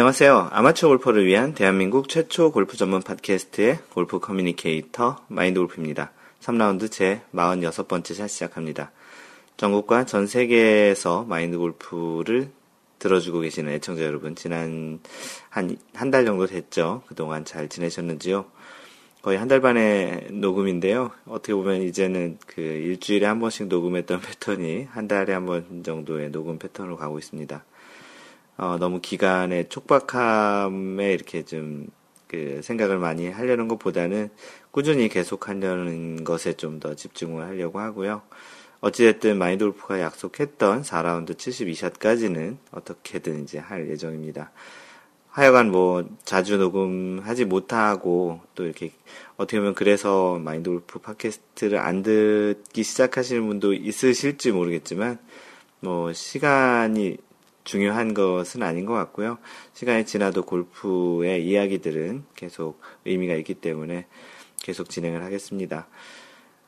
안녕하세요. 아마추어 골퍼를 위한 대한민국 최초 골프 전문 팟캐스트의 골프 communicator 마인드 골프입니다. 3라운드 제 46번째 샷 시작합니다. 전국과 전 세계에서 마인드 골프를 들어주고 계시는 애청자 여러분, 지난 한, 한 달 정도 됐죠? 그동안 잘 지내셨는지요? 거의 한 달 반의 녹음인데요. 어떻게 보면 이제는 그 일주일에 한 번씩 녹음했던 패턴이 한 달에 한 번 정도의 녹음 패턴으로 가고 있습니다. 어, 너무 기간의 촉박함에 이렇게 좀 그 생각을 많이 하려는 것보다는 꾸준히 계속 하려는 것에 좀 더 집중을 하려고 하고요. 어찌됐든 마인돌프가 약속했던 4라운드 72샷까지는 어떻게든 이제 할 예정입니다. 하여간 뭐 자주 녹음하지 못하고 또 이렇게 어떻게 보면 그래서 마인돌프 팟캐스트를 안 듣기 시작하시는 분도 있으실지 모르겠지만 뭐 시간이 중요한 것은 아닌 것 같고요. 시간이 지나도 골프의 이야기들은 계속 의미가 있기 때문에 계속 진행을 하겠습니다.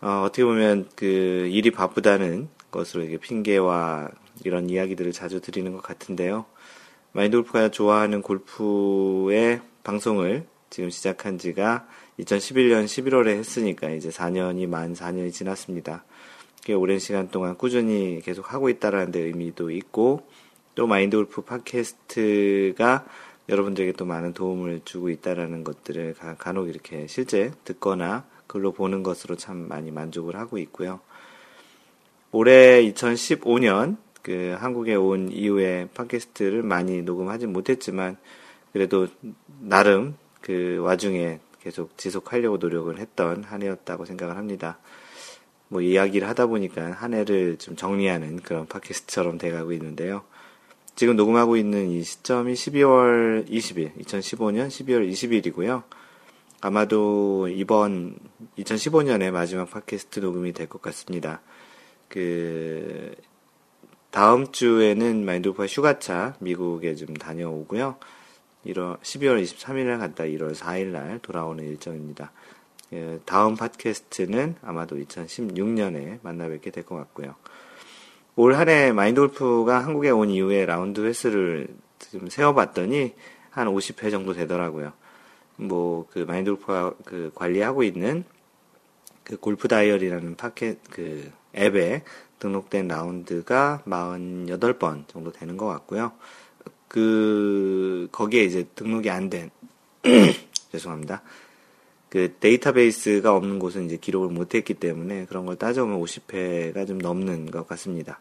어, 떻게 보면 그 일이 바쁘다는 것으로 이게 핑계와 이런 이야기들을 자주 드리는 것 같은데요. 마인드 골프가 좋아하는 골프의 방송을 지금 시작한 지가 2011년 11월에 했으니까 이제 4년이 만 4년이 지났습니다. 꽤 오랜 시간 동안 꾸준히 계속 하고 있다라는 데 의미도 있고 또 마인드 골프 팟캐스트가 여러분들에게 또 많은 도움을 주고 있다라는 것들을 간혹 이렇게 실제 듣거나 글로 보는 것으로 참 많이 만족을 하고 있고요. 올해 2015년 그 한국에 온 이후에 팟캐스트를 많이 녹음하지 못했지만 그래도 나름 그 와중에 계속 지속하려고 노력을 했던 한 해였다고 생각을 합니다. 뭐 이야기를 하다 보니까 한 해를 좀 정리하는 그런 팟캐스트처럼 돼가고 있는데요. 지금 녹음하고 있는 이 시점이 12월 20일, 2015년 12월 20일이고요. 아마도 이번 2015년의 마지막 팟캐스트 녹음이 될 것 같습니다. 그 다음 주에는 마인드오프가 휴가차 미국에 좀 다녀오고요. 1월 12월 23일에 갔다 1월 4일날 돌아오는 일정입니다. 그 다음 팟캐스트는 아마도 2016년에 만나 뵙게 될 것 같고요. 올 한 해 마인드 골프가 한국에 온 이후에 라운드 횟수를 좀 세어봤더니 한 50회 정도 되더라고요. 뭐, 그 마인드 골프가 그 관리하고 있는 그 골프 다이어리라는 파켓, 그 앱에 등록된 라운드가 48번 정도 되는 것 같고요. 그, 거기에 이제 등록이 안 된, 죄송합니다. 그 데이터베이스가 없는 곳은 이제 기록을 못했기 때문에 그런 걸 따져보면 50회가 좀 넘는 것 같습니다.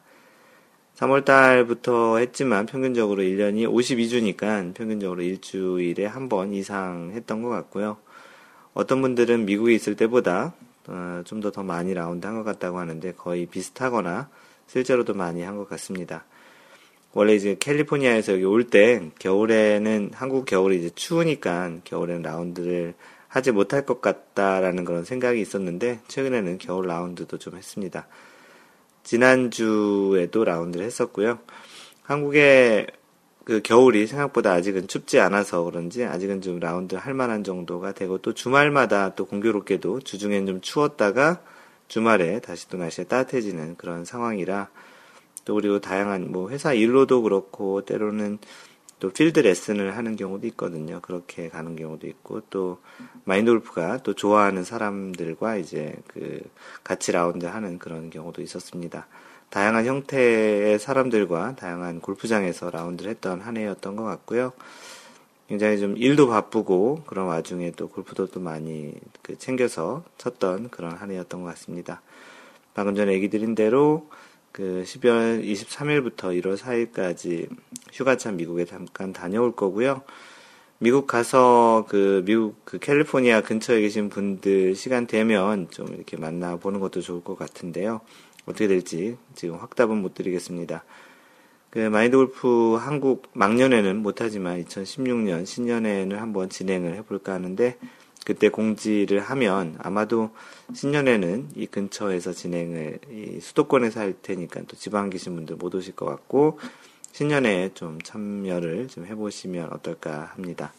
3월 달부터 했지만 평균적으로 1년이 52주니까 평균적으로 일주일에 한 번 이상 했던 것 같고요. 어떤 분들은 미국에 있을 때보다 어, 좀더 더 많이 라운드 한 것 같다고 하는데 거의 비슷하거나 실제로도 많이 한 것 같습니다. 원래 이제 캘리포니아에서 여기 올 때 겨울에는 한국 겨울이 이제 추우니까 겨울에는 라운드를 하지 못할 것 같다라는 그런 생각이 있었는데 최근에는 겨울 라운드도 좀 했습니다. 지난주에도 라운드를 했었고요. 한국의 그 겨울이 생각보다 아직은 춥지 않아서 그런지 아직은 좀 라운드 할 만한 정도가 되고 또 주말마다 또 공교롭게도 주중엔 좀 추웠다가 주말에 다시 또 날씨가 따뜻해지는 그런 상황이라 또 그리고 다양한 뭐 회사 일로도 그렇고 때로는 또 필드 레슨을 하는 경우도 있거든요. 그렇게 가는 경우도 있고 또 마인드 골프가 또 좋아하는 사람들과 이제 그 같이 라운드 하는 그런 경우도 있었습니다. 다양한 형태의 사람들과 다양한 골프장에서 라운드를 했던 한 해였던 것 같고요. 굉장히 좀 일도 바쁘고 그런 와중에 또 골프도 또 많이 그 챙겨서 쳤던 그런 한 해였던 것 같습니다. 방금 전에 얘기 드린 대로 그 12월 23일부터 1월 4일까지 휴가차 미국에 잠깐 다녀올 거고요. 미국 가서 그 미국 그 캘리포니아 근처에 계신 분들 시간 되면 좀 이렇게 만나 보는 것도 좋을 것 같은데요. 어떻게 될지 지금 확답은 못 드리겠습니다. 그 마인드 골프 한국 막년에는 못하지만 2016년 신년에는 한번 진행을 해볼까 하는데 그때 공지를 하면 아마도 신년에는 이 근처에서 진행을 이 수도권에서 할 테니까 또 지방 계신 분들 못 오실 것 같고 신년에 좀 참여를 좀 해보시면 어떨까 합니다.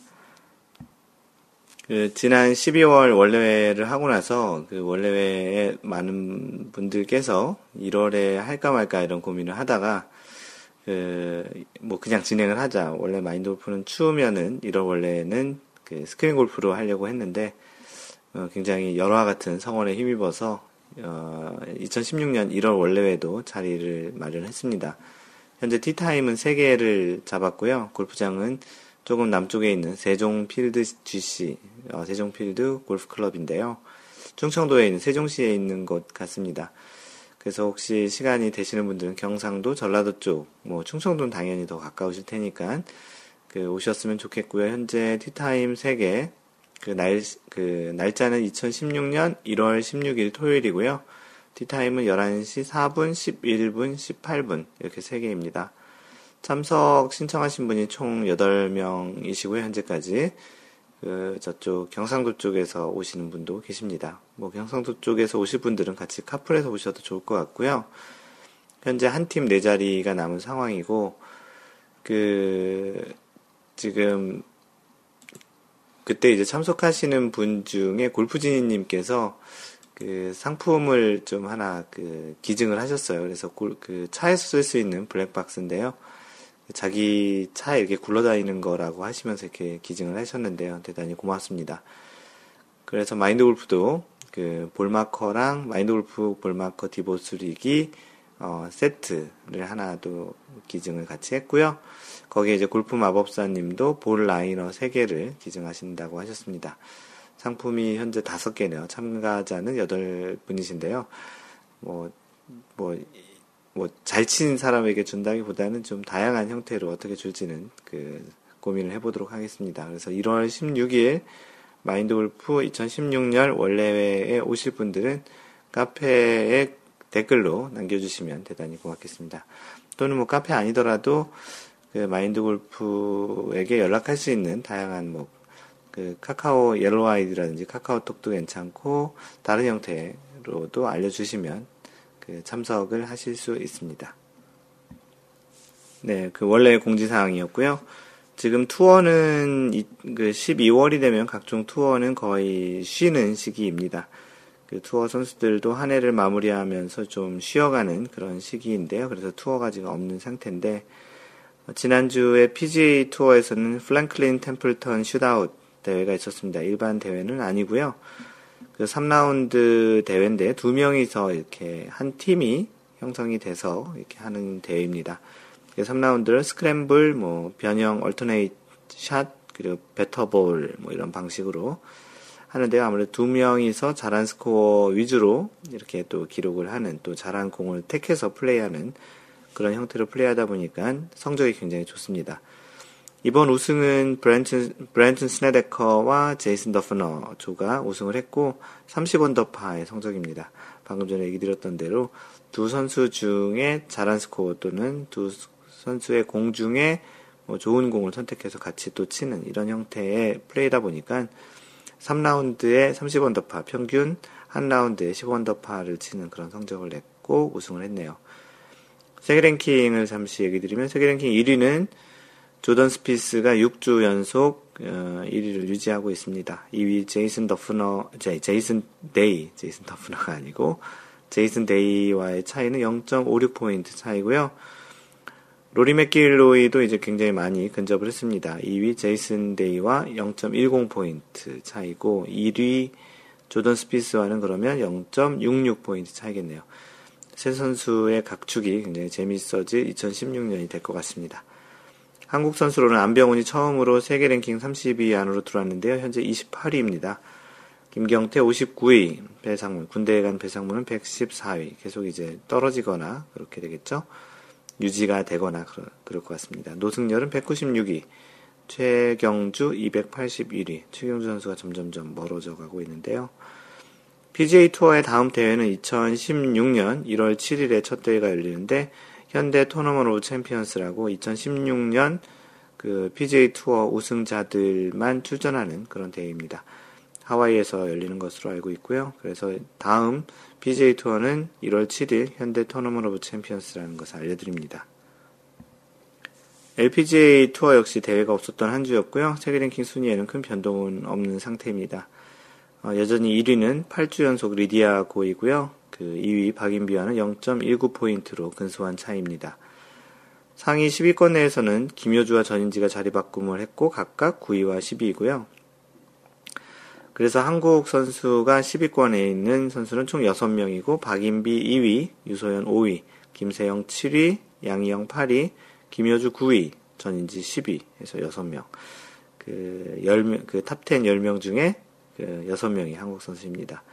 그 지난 12월 원래회를 하고 나서 그 원래회에 많은 분들께서 1월에 할까 말까 이런 고민을 하다가 그, 뭐 그냥 진행을 하자. 원래 마인드 골프는 추우면은 1월 원래는 그 스크린 골프로 하려고 했는데 어, 굉장히 열화 같은 성원에 힘입어서 어, 2016년 1월 원래회도 자리를 마련했습니다. 현재 티타임은 3개를 잡았고요. 골프장은 조금 남쪽에 있는 세종필드 GC, 어, 세종필드 골프클럽인데요. 충청도에 있는 세종시에 있는 곳 같습니다. 그래서 혹시 시간이 되시는 분들은 경상도, 전라도 쪽, 뭐 충청도는 당연히 더 가까우실 테니까 그 오셨으면 좋겠고요. 현재 티타임 3개, 그 날, 그 날짜는 2016년 1월 16일 토요일이고요. 티타임은 11시 4분, 11분, 18분 이렇게 3개입니다. 참석 신청하신 분이 총 8명이시고요. 현재까지 그 저쪽 경상도 쪽에서 오시는 분도 계십니다. 뭐 경상도 쪽에서 오실 분들은 같이 카풀해서 오셔도 좋을 것 같고요. 현재 한팀 4자리가 남은 상황이고 그 지금 그때 이제 참석하시는 분 중에 골프지니님께서 그 상품을 좀 하나 그 기증을 하셨어요. 그래서 골, 그 차에서 쓸 수 있는 블랙박스인데요. 자기 차에 이렇게 굴러다니는 거라고 하시면서 이렇게 기증을 하셨는데요. 대단히 고맙습니다. 그래서 마인드 골프도 그 볼마커랑 마인드 골프 볼마커 디보스리기 어, 세트를 하나 도 기증을 같이 했고요. 거기에 이제 골프 마법사님도 볼 라이너 3개를 기증하신다고 하셨습니다. 상품이 현재 5개네요. 참가자는 8분이신데요. 뭐, 뭐, 뭐, 잘 친 사람에게 준다기 보다는 좀 다양한 형태로 어떻게 줄지는 그 고민을 해보도록 하겠습니다. 그래서 1월 16일 마인드 골프 2016년 월례회에 오실 분들은 카페에 댓글로 남겨주시면 대단히 고맙겠습니다. 또는 뭐 카페 아니더라도 그 마인드 골프에게 연락할 수 있는 다양한 뭐 그 카카오 옐로우 아이디라든지 카카오톡도 괜찮고 다른 형태로도 알려주시면 그 참석을 하실 수 있습니다. 네, 그 월례회 공지사항이었고요. 지금 투어는 그 12월이 되면 각종 투어는 거의 쉬는 시기입니다. 그 투어 선수들도 한 해를 마무리하면서 좀 쉬어가는 그런 시기인데요. 그래서 투어가 지금 없는 상태인데 지난주에 PGA 투어에서는 프랭클린 템플턴 Shootout 대회가 있었습니다. 일반 대회는 아니고요. 그 3라운드 대회인데 두 명이서 이렇게 한 팀이 형성이 돼서 이렇게 하는 대회입니다. 3라운드를 스크램블, 뭐 변형, alternate shot, 그리고 better ball 뭐 이런 방식으로 하는데요. 아무래도 두 명이서 잘한 스코어 위주로 이렇게 또 기록을 하는 또 잘한 공을 택해서 플레이하는 그런 형태로 플레이하다 보니까 성적이 굉장히 좋습니다. 이번 우승은 브랜트, 브랜트 스네데커와 제이슨 더프너 조가 우승을 했고 30언더파의 성적입니다. 방금 전에 얘기 드렸던 대로 두 선수 중에 잘한 스코어 또는 두 선수의 공 중에 뭐 좋은 공을 선택해서 같이 또 치는 이런 형태의 플레이다 보니까 3라운드에 30언더파, 평균 한 라운드에 10언더파를 치는 그런 성적을 냈고 우승을 했네요. 세계 랭킹을 잠시 얘기 드리면 세계 랭킹 1위는 조던 스피스가 6주 연속 1위를 어, 유지하고 있습니다. 2위 제이슨 더프너, 제이슨 데이, 제이슨 더프너가 아니고 제이슨 데이와의 차이는 0.56포인트 차이고요. 로리 맥길로이도 이제 굉장히 많이 근접을 했습니다. 2위 제이슨 데이와 0.10포인트 차이고 1위 조던 스피스와는 그러면 0.66포인트 차이겠네요. 세 선수의 각축이 굉장히 재밌어질 2016년이 될 것 같습니다. 한국 선수로는 안병훈이 처음으로 세계 랭킹 30위 안으로 들어왔는데요. 현재 28위입니다. 김경태 59위, 배상문, 군대에 간 배상문은 114위. 계속 이제 떨어지거나 그렇게 되겠죠. 유지가 되거나 그러, 그럴 것 같습니다. 노승열은 196위, 최경주 281위, 최경주 선수가 점점점 멀어져 가고 있는데요. PGA 투어의 다음 대회는 2016년 1월 7일에 첫 대회가 열리는데 현대 Tournament of Champions라고 2016년 그 PGA 투어 우승자들만 출전하는 그런 대회입니다. 하와이에서 열리는 것으로 알고 있고요. 그래서 다음 PGA 투어는 1월 7일 현대 Tournament of Champions라는 것을 알려드립니다. LPGA 투어 역시 대회가 없었던 한 주였고요. 세계 랭킹 순위에는 큰 변동은 없는 상태입니다. 어, 여전히 1위는 8주 연속 리디아 고이고요. 그 2위 박인비와는 0.19포인트로 근소한 차이입니다. 상위 10위권 내에서는 김효주와 전인지가 자리 바꿈을 했고 각각 9위와 10위이고요. 그래서 한국 선수가 10위권에 있는 선수는 총 6명이고 박인비 2위, 유소연 5위, 김세영 7위, 양희영 8위, 김효주 9위, 전인지 10위 해서 6명. 그 10명, 그 top 10 10명 중에 그 6명이 한국 선수입니다.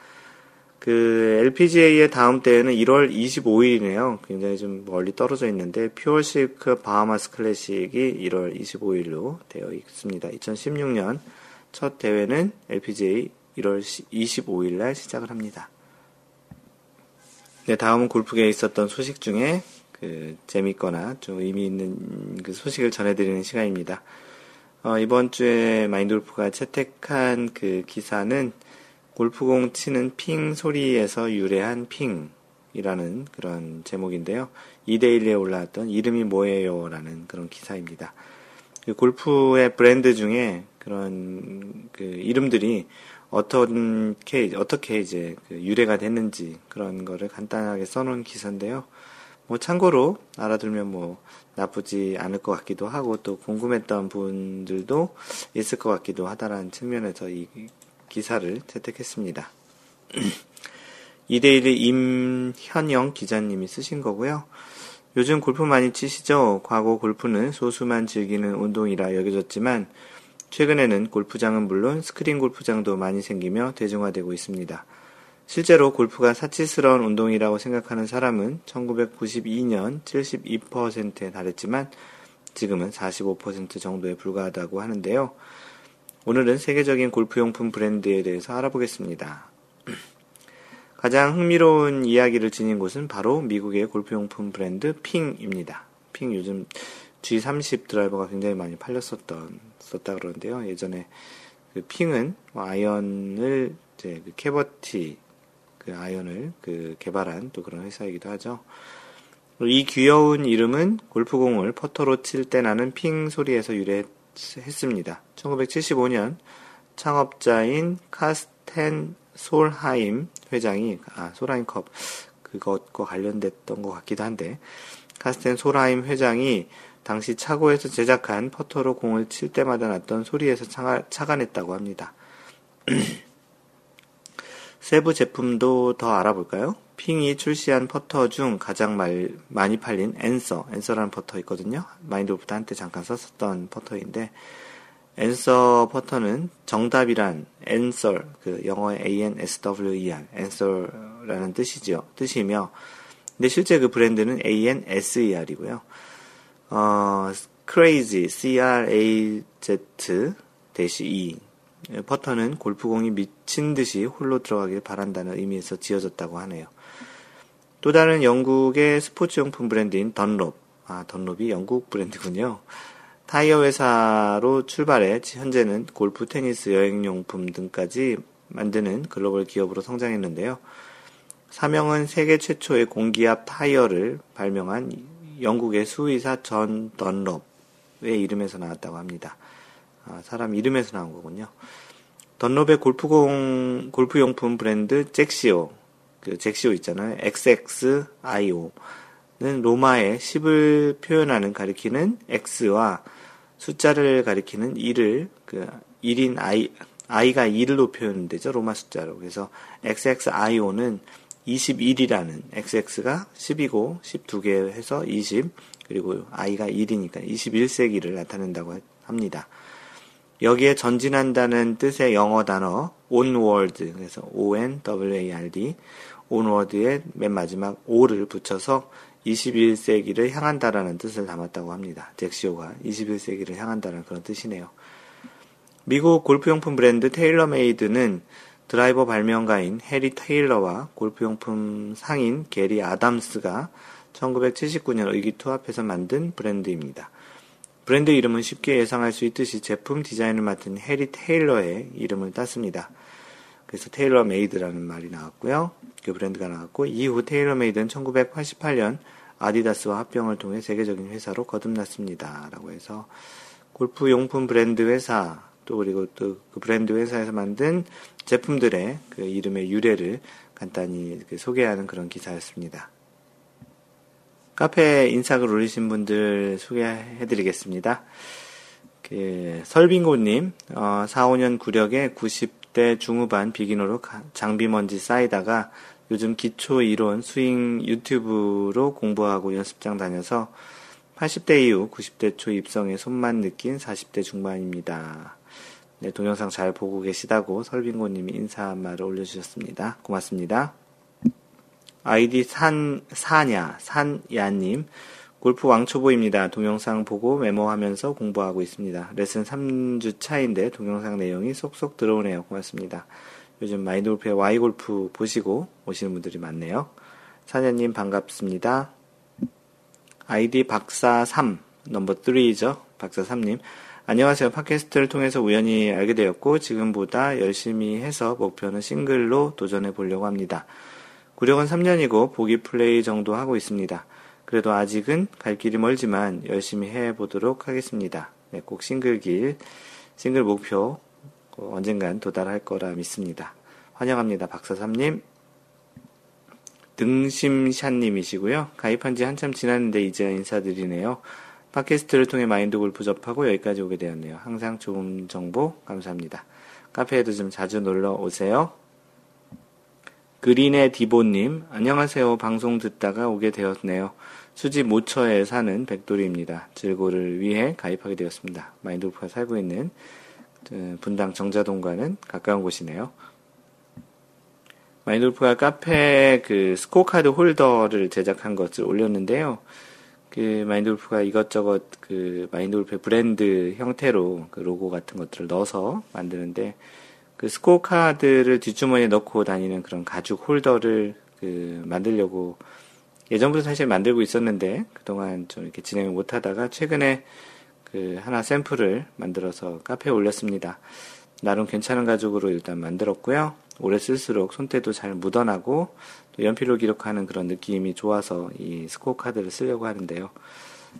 그 LPGA의 다음 대회는 1월 25일이네요. 굉장히 좀 멀리 떨어져 있는데 Pure Silk Bahamas Classic이 1월 25일로 되어 있습니다. 2016년 첫 대회는 LPGA 1월 25일 날 시작을 합니다. 네, 다음은 골프계에 있었던 소식 중에 그 재밌거나 좀 의미 있는 그 소식을 전해드리는 시간입니다. 어, 이번 주에 마인돌프가 채택한 그 기사는 골프공 치는 핑 소리에서 유래한 핑이라는 그런 제목인데요. 이데일리에 올라왔던 이름이 뭐예요? 라는 그런 기사입니다. 그 골프의 브랜드 중에 그런 그 이름들이 어떻게, 어떻게 이제 그 유래가 됐는지 그런 거를 간단하게 써놓은 기사인데요. 뭐 참고로 알아두면 뭐 나쁘지 않을 것 같기도 하고 또 궁금했던 분들도 있을 것 같기도 하다라는 측면에서 이 기사를 채택했습니다. 이데일리 임현영 기자님이 쓰신 거고요. 요즘 골프 많이 치시죠? 과거 골프는 소수만 즐기는 운동이라 여겨졌지만 최근에는 골프장은 물론 스크린 골프장도 많이 생기며 대중화되고 있습니다. 실제로 골프가 사치스러운 운동이라고 생각하는 사람은 1992년 72%에 달했지만 지금은 45% 정도에 불과하다고 하는데요. 오늘은 세계적인 골프용품 브랜드에 대해서 알아보겠습니다. 가장 흥미로운 이야기를 지닌 곳은 바로 미국의 골프용품 브랜드 핑입니다. 핑 요즘 G30 드라이버가 굉장히 많이 팔렸었던, 썼다 그러는데요. 예전에 그 핑은 뭐 아이언을 이제 그 cavity 그 아이언을 그 개발한 또 그런 회사이기도 하죠. 이 귀여운 이름은 골프공을 퍼터로 칠 때 나는 핑 소리에서 유래했 습니다. 1975년 창업자인 카스텐 솔하임 회장이 아 솔하임 컵 그것과 관련됐던 것 같기도 한데 카스텐 솔하임 회장이 당시 차고에서 제작한 퍼터로 공을 칠 때마다 났던 소리에서 착안했다고 합니다. 세부 제품도 더 알아볼까요? 핑이 출시한 퍼터 중 가장 말, 많이 팔린 앤서, 앤서라는 퍼터 있거든요. 마인드 골프도 한때 잠깐 썼었던 퍼터인데, 앤서 퍼터는 정답이란 answer, 그 영어의 A-N-S-W-E-R, answer라는 뜻이죠. 뜻이며, 근데 실제 그 브랜드는 A-N-S-E-R이고요. 어, crazy, C-R-A-Z 대시 E, 퍼터는 골프공이 미친 듯이 홀로 들어가길 바란다는 의미에서 지어졌다고 하네요. 또 다른 영국의 스포츠용품 브랜드인 던롭. 아, 던롭이 영국 브랜드군요. 타이어 회사로 출발해 현재는 골프, 테니스, 여행용품 등까지 만드는 글로벌 기업으로 성장했는데요. 사명은 세계 최초의 공기압 타이어를 발명한 영국의 수의사 전 던롭의 이름에서 나왔다고 합니다. 아, 사람 이름에서 나온 거군요. 던롭의 골프공, 골프용품 브랜드 잭시오, 그 잭시오 있잖아요. XXIO는 로마의 10을 표현하는 가리키는 X와 숫자를 가리키는 1을, 그 1인 I, I가 1로 표현되죠. 로마 숫자로. 그래서 XXIO는 21이라는 XX가 10이고 12개 해서 20 그리고 I가 1이니까 21세기를 나타낸다고 합니다. 여기에 전진한다는 뜻의 영어 단어 onward 그래서 O-N-W-A-R-D onward의 맨 마지막 O를 붙여서 21세기를 향한다라는 뜻을 담았다고 합니다. 잭시오가 21세기를 향한다는 그런 뜻이네요. 미국 골프용품 브랜드 테일러메이드는 드라이버 발명가인 해리 테일러와 골프용품 상인 게리 아담스가 1979년 의기투합해서 만든 브랜드입니다. 브랜드 이름은 쉽게 예상할 수 있듯이 제품 디자인을 맡은 해리 테일러의 이름을 땄습니다. 그래서 테일러 메이드라는 말이 나왔고요. 그 브랜드가 나왔고 이후 테일러 메이드는 1988년 아디다스와 합병을 통해 세계적인 회사로 거듭났습니다. 라고 해서 골프 용품 브랜드 회사 또 그리고 또 그 브랜드 회사에서 만든 제품들의 그 이름의 유래를 간단히 그 소개하는 그런 기사였습니다. 카페 인사글 올리신 분들 소개해 드리겠습니다. 그, 설빙고님, 어, 4, 5년 구력에 90대 중후반 beginner로 장비 먼지 쌓이다가 요즘 기초 이론 스윙 유튜브로 공부하고 연습장 다녀서 80대 이후 90대 초 입성에 손만 느낀 40대 중반입니다. 네, 동영상 잘 보고 계시다고 설빙고님이 인사 말을 올려주셨습니다. 고맙습니다. 아이디 산, 사냐, 산야님. 골프 왕초보입니다. 동영상 보고 메모하면서 공부하고 있습니다. 레슨 3주 차인데 동영상 내용이 쏙쏙 들어오네요. 고맙습니다. 요즘 마인드 골프의 Y 골프 보시고 오시는 분들이 많네요. 사냐님 반갑습니다. 아이디 박사3, 넘버 3죠. 박사3님. 안녕하세요. 팟캐스트를 통해서 우연히 알게 되었고, 지금보다 열심히 해서 목표는 싱글로 도전해 보려고 합니다. 구력은 3년이고, 보기 플레이 정도 하고 있습니다. 그래도 아직은 갈 길이 멀지만 열심히 해 보도록 하겠습니다. 네, 꼭 싱글길, 싱글 목표 언젠간 도달할 거라 믿습니다. 환영합니다. 박사삼님. 등심샷님이시고요. 가입한 지 한참 지났는데 이제 인사드리네요. 팟캐스트를 통해 마인드 골프 접하고 여기까지 오게 되었네요. 항상 좋은 정보 감사합니다. 카페에도 좀 자주 놀러 오세요. 그린의 디보님, 안녕하세요. 방송 듣다가 오게 되었네요. 수지 모처에 사는 백돌이입니다. 즐고를 위해 가입하게 되었습니다. 마인드 골프가 살고 있는 어, 분당 정자동과는 가까운 곳이네요. 마인드 골프가 카페 그 스코어 카드 홀더를 제작한 것을 올렸는데요. 그 마인드 골프가 이것저것 그 마인드 골프의 브랜드 형태로 그 로고 같은 것들을 넣어서 만드는데 그 스코어 카드를 뒷주머니에 넣고 다니는 그런 가죽 홀더를 그 만들려고 예전부터 사실 만들고 있었는데 그동안 좀 이렇게 진행을 못 하다가 최근에 그 하나 샘플을 만들어서 카페에 올렸습니다. 나름 괜찮은 가죽으로 일단 만들었고요. 오래 쓸수록 손때도 잘 묻어나고 또 연필로 기록하는 그런 느낌이 좋아서 이 스코어 카드를 쓰려고 하는데요.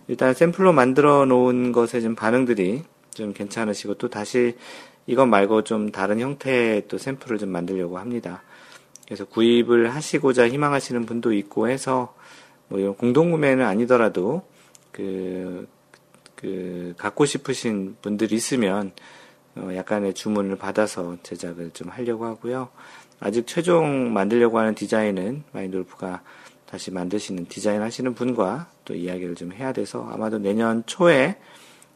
일단 샘플로 만들어 놓은 것에 좀 반응들이 좀 괜찮으시고 또 다시 이것 말고 좀 다른 형태의 또 샘플을 좀 만들려고 합니다. 그래서 구입을 하시고자 희망하시는 분도 있고 해서 뭐 이런 공동구매는 아니더라도 그, 그, 갖고 싶으신 분들이 있으면 어, 약간의 주문을 받아서 제작을 좀 하려고 하고요. 아직 최종 만들려고 하는 디자인은 마인돌프가 다시 만드시는 디자인 하시는 분과 또 이야기를 좀 해야 돼서 아마도 내년 초에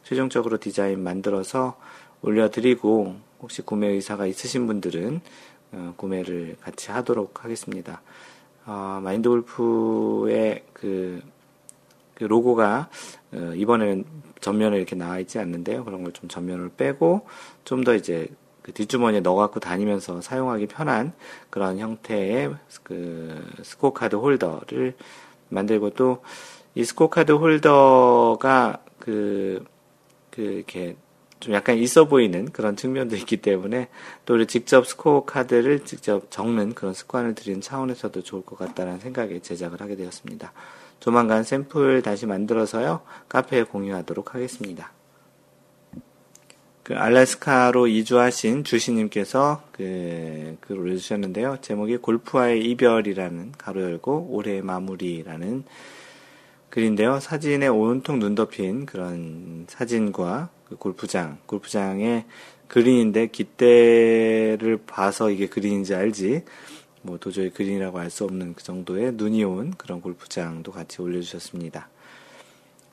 최종적으로 디자인 만들어서 올려드리고 혹시 구매 의사가 있으신 분들은 어, 구매를 같이 하도록 하겠습니다. 어, 마인드 골프의 그, 그 로고가 어, 이번에는 전면에 이렇게 나와 있지 않는데요. 그런 걸 좀 전면을 빼고 좀 더 이제 그 뒷주머니에 넣어갖고 다니면서 사용하기 편한 그런 형태의 그 스코어 카드 홀더를 만들고 또 이 스코어 카드 홀더가 그, 그 이렇게 좀 약간 있어 보이는 그런 측면도 있기 때문에 또 직접 스코어 카드를 직접 적는 그런 습관을 들인 차원에서도 좋을 것 같다는 생각에 제작을 하게 되었습니다. 조만간 샘플 다시 만들어서요, 카페에 공유하도록 하겠습니다. 그 알래스카로 이주하신 주시님께서 그, 글을 올려주셨는데요. 제목이 골프와의 이별이라는 가로 열고 올해의 마무리라는 글인데요. 사진에 온통 눈 덮인 그런 사진과 그 골프장, 골프장의 그린인데 깃대를 봐서 이게 그린인지 알지 뭐 도저히 그린이라고 할수 없는 그 정도의 눈이 온 그런 골프장도 같이 올려주셨습니다.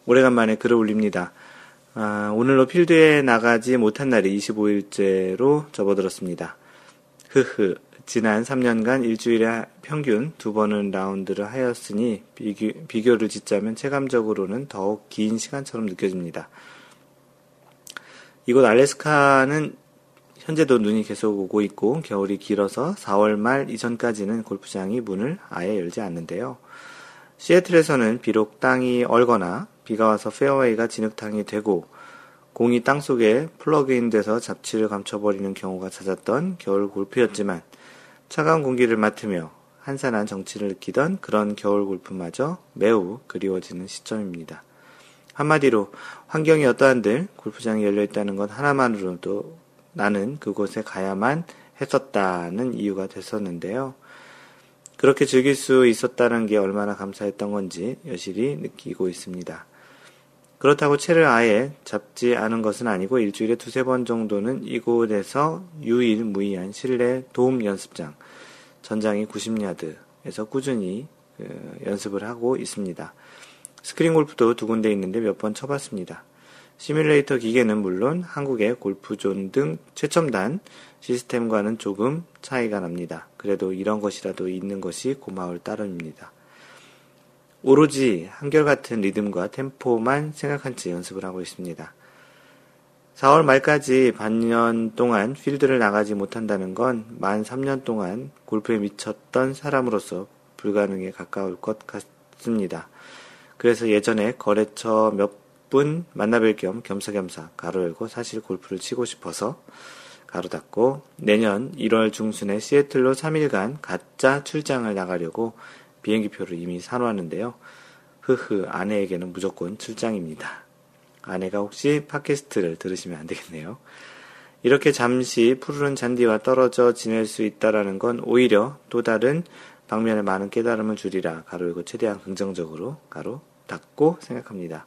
오래간만에 글을 올립니다. 아, 오늘로 필드에 나가지 못한 날이 25일째로 접어들었습니다. 흐흐. 지난 3년간 일주일에 평균 두 번은 라운드를 하였으니 비교, 비교를 짓자면 체감적으로는 더욱 긴 시간처럼 느껴집니다. 이곳 알래스카는 현재도 눈이 계속 오고 있고 겨울이 길어서 4월 말 이전까지는 골프장이 문을 아예 열지 않는데요. 시애틀에서는 비록 땅이 얼거나 비가 와서 페어웨이가 진흙탕이 되고 공이 땅 속에 plug in 돼서 자취를 감춰버리는 경우가 잦았던 겨울 골프였지만 차가운 공기를 맡으며 한산한 정취를 느끼던 그런 겨울 골프마저 매우 그리워지는 시점입니다. 한마디로 환경이 어떠한들 골프장이 열려 있다는 것 하나만으로도 나는 그곳에 가야만 했었다는 이유가 됐었는데요. 그렇게 즐길 수 있었다는 게 얼마나 감사했던 건지 여실히 느끼고 있습니다. 그렇다고 채를 아예 잡지 않은 것은 아니고 일주일에 두세 번 정도는 이곳에서 유일무이한 실내 도움 연습장, 전장이 90야드에서 꾸준히 그 연습을 하고 있습니다. 스크린 골프도 두 군데 있는데 몇 번 쳐봤습니다. 시뮬레이터 기계는 물론 한국의 골프존 등 최첨단 시스템과는 조금 차이가 납니다. 그래도 이런 것이라도 있는 것이 고마울 따름입니다. 오로지 한결같은 리듬과 템포만 생각한 채 연습을 하고 있습니다. 4월 말까지 반년 동안 필드를 나가지 못한다는 건 만 3년 동안 골프에 미쳤던 사람으로서 불가능에 가까울 것 같습니다. 그래서 예전에 거래처 몇 분 만나뵐 겸 겸사겸사 가로 열고 사실 골프를 치고 싶어서 가로 닫고 내년 1월 중순에 시애틀로 3일간 가짜 출장을 나가려고 비행기표를 이미 사놓았는데요. 흐흐, 아내에게는 무조건 출장입니다. 아내가 혹시 팟캐스트를 들으시면 안 되겠네요. 이렇게 잠시 푸르른 잔디와 떨어져 지낼 수 있다라는 건 오히려 또 다른 방면에 많은 깨달음을 주리라 가로 이고 최대한 긍정적으로 가로 닫고 생각합니다.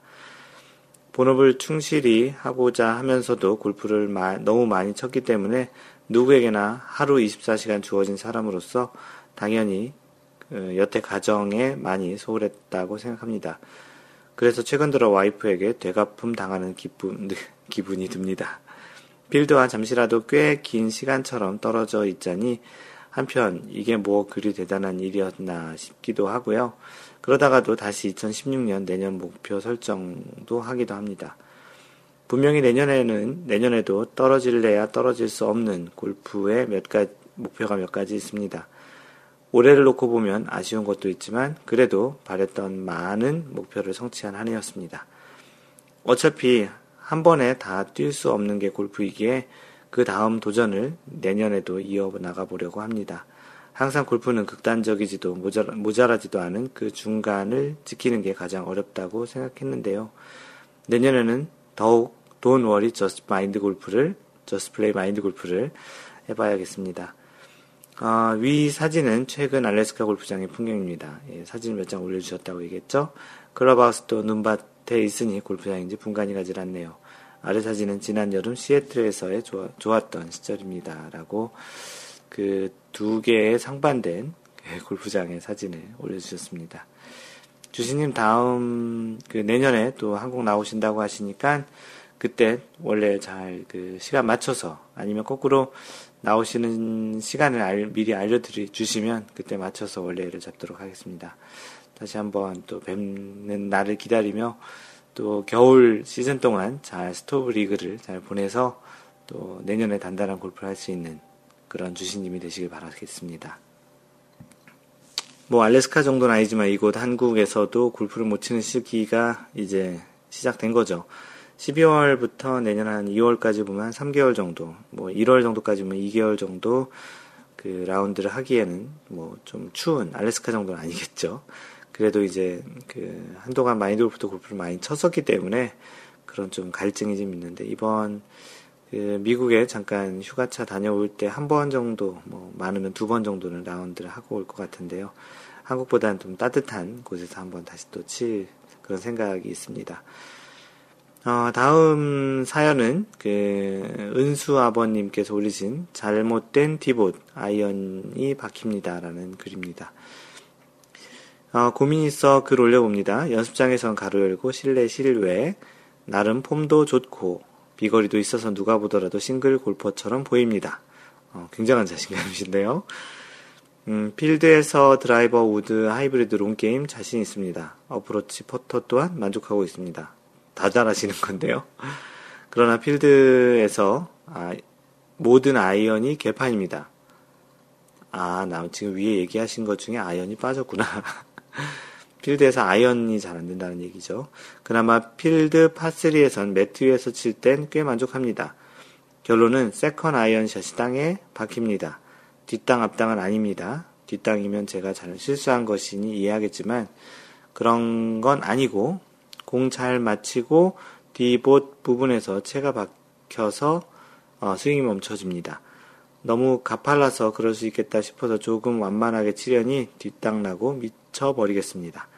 본업을 충실히 하고자 하면서도 골프를 마, 너무 많이 쳤기 때문에 누구에게나 하루 24시간 주어진 사람으로서 당연히 그 여태 가정에 많이 소홀했다고 생각합니다. 그래서 최근 들어 와이프에게 되갚음 당하는 기분, 기분이 듭니다. 필드와 잠시라도 꽤 긴 시간처럼 떨어져 있자니 한편 이게 뭐 그리 대단한 일이었나 싶기도 하고요. 그러다가도 다시 2016년 내년 목표 설정도 하기도 합니다. 분명히 내년에는 내년에도 떨어질래야 떨어질 수 없는 골프의 몇 가지 목표가 몇 가지 있습니다. 올해를 놓고 보면 아쉬운 것도 있지만 그래도 바랬던 많은 목표를 성취한 한 해였습니다. 어차피 한 번에 다 뛸 수 없는 게 골프이기에 그 다음 도전을 내년에도 이어 나가 보려고 합니다. 항상 골프는 극단적이지도 모자라, 모자라지도 않은 그 중간을 지키는 게 가장 어렵다고 생각했는데요. 내년에는 더욱 Don't worry just Mind Golf를 just play Mind Golf를 해봐야겠습니다. 어, 위 사진은 최근 알래스카 골프장의 풍경입니다. 예, 사진 몇 장 올려주셨다고 얘기했죠. 클럽하우스도 눈밭에 있으니 골프장인지 분간이 가질 않네요. 아래 사진은 지난 여름 시애틀에서의 좋았던 시절입니다. 라고 그 두 개의 상반된 예, 골프장의 사진을 올려주셨습니다. 주신님 다음 그 내년에 또 한국 나오신다고 하시니까 그때 원래 잘 그 시간 맞춰서 아니면 거꾸로 나오시는 시간을 알, 미리 알려드리 주시면 그때 맞춰서 원래를 잡도록 하겠습니다. 다시 한번 또 뵙는 날을 기다리며 또 겨울 시즌 동안 잘 스토브 리그를 잘 보내서 또 내년에 단단한 골프를 할 수 있는 그런 주신님이 되시길 바라겠습니다. 뭐 알래스카 정도는 아니지만 이곳 한국에서도 골프를 못 치는 시기가 이제 시작된 거죠. 12월부터 내년 한 2월까지 보면 한 3개월 정도, 뭐 1월 정도까지 보면 2개월 정도 그 라운드를 하기에는 뭐 좀 추운 알래스카 정도는 아니겠죠. 그래도 이제 그 한동안 Mind Golf도 골프를 많이 쳤었기 때문에 그런 좀 갈증이 좀 있는데 이번 그 미국에 잠깐 휴가차 다녀올 때 한 번 정도 뭐 많으면 두 번 정도는 라운드를 하고 올 것 같은데요. 한국보다는 좀 따뜻한 곳에서 한번 다시 또 칠 그런 생각이 있습니다. 어, 다음 사연은 그 은수 아버님께서 올리신 잘못된 divot 아이언이 박힙니다라는 글입니다. 어, 고민이 있어 글 올려봅니다. 연습장에선 괄호 열고 실내 실외 나름 폼도 좋고 비거리도 있어서 누가 보더라도 싱글 골퍼처럼 보입니다. 어, 굉장한 자신감이신데요. 음, 필드에서 드라이버 우드 하이브리드 long game 자신 있습니다. 어프로치 퍼터 또한 만족하고 있습니다. 다 잘하시는 건데요. 그러나 필드에서 아, 모든 아이언이 개판입니다. 아, 나 지금 위에 얘기하신 것 중에 아이언이 빠졌구나. 필드에서 아이언이 잘 안 된다는 얘기죠. 그나마 필드 파3에선 매트 위에서 칠 땐 꽤 만족합니다. 결론은 second 아이언샷이 땅에 박힙니다. 뒷땅 앞땅은 아닙니다. 뒷땅이면 제가 잘 실수한 것이니 이해하겠지만 그런 건 아니고 공 잘 맞히고 divot 부분에서 채가 박혀서 어, 스윙이 멈춰집니다. 너무 가팔라서 그럴 수 있겠다 싶어서 조금 완만하게 치려니 뒷땅 나고 미쳐버리겠습니다.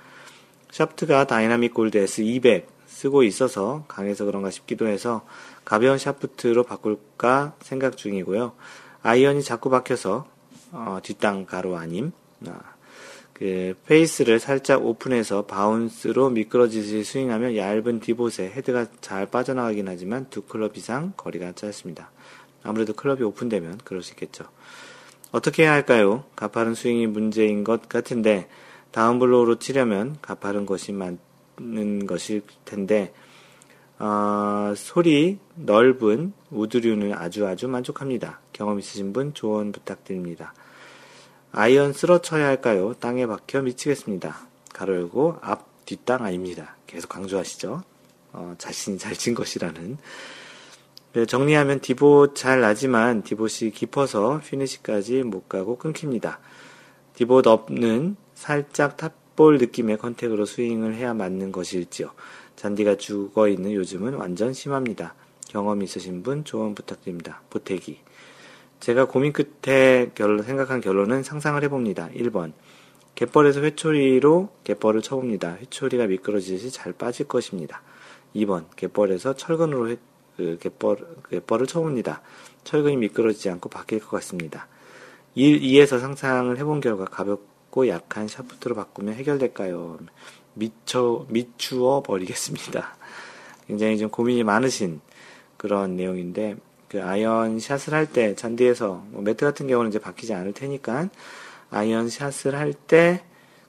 샤프트가 Dynamic Gold S200 쓰고 있어서 강해서 그런가 싶기도 해서 가벼운 샤프트로 바꿀까 생각 중이고요. 아이언이 자꾸 박혀서 어, 뒷땅 괄호 아님. 아, 그 페이스를 살짝 오픈해서 bounce로 미끄러지듯이 스윙하면 얇은 divot에 헤드가 잘 빠져나가긴 하지만 두 클럽 이상 거리가 짧습니다. 아무래도 클럽이 오픈되면 그럴 수 있겠죠. 어떻게 해야 할까요? 가파른 스윙이 문제인 것 같은데 down blow로 치려면 가파른 것이 맞는 것일 텐데 어, sole이 넓은 우드류는 아주 아주 만족합니다. 경험 있으신 분 조언 부탁드립니다. 아이언 쓸어쳐야 할까요? 땅에 박혀 미치겠습니다. 괄호 열고 앞 뒷땅 아닙니다. 계속 강조하시죠. 어, 자신이 잘 친 것이라는. 네, 정리하면 divot 잘 나지만 divot이 깊어서 피니시까지 못 가고 끊깁니다. divot 없는 살짝 top ball 느낌의 contact으로 스윙을 해야 맞는 것일지요. 잔디가 죽어 있는 요즘은 완전 심합니다. 경험 있으신 분 조언 부탁드립니다. 보태기. 제가 고민 끝에 결론, 생각한 결론은 상상을 해봅니다. 1번. 갯벌에서 회초리로 갯벌을 쳐봅니다. 회초리가 미끄러지듯이 잘 빠질 것입니다. 2번. 갯벌에서 철근으로 회, 그 갯벌, 갯벌을 쳐봅니다. 철근이 미끄러지지 않고 박힐 것 같습니다. 1, 2에서 상상을 해본 결과 가볍고 약한 샤프트로 바꾸면 해결될까요? 미쳐, 미추어 버리겠습니다. 굉장히 좀 고민이 많으신 그런 내용인데, 그 아이언 샷을 할 때, 잔디에서, 뭐 매트 같은 경우는 이제 박히지 않을 테니까, 아이언 샷을 할 때,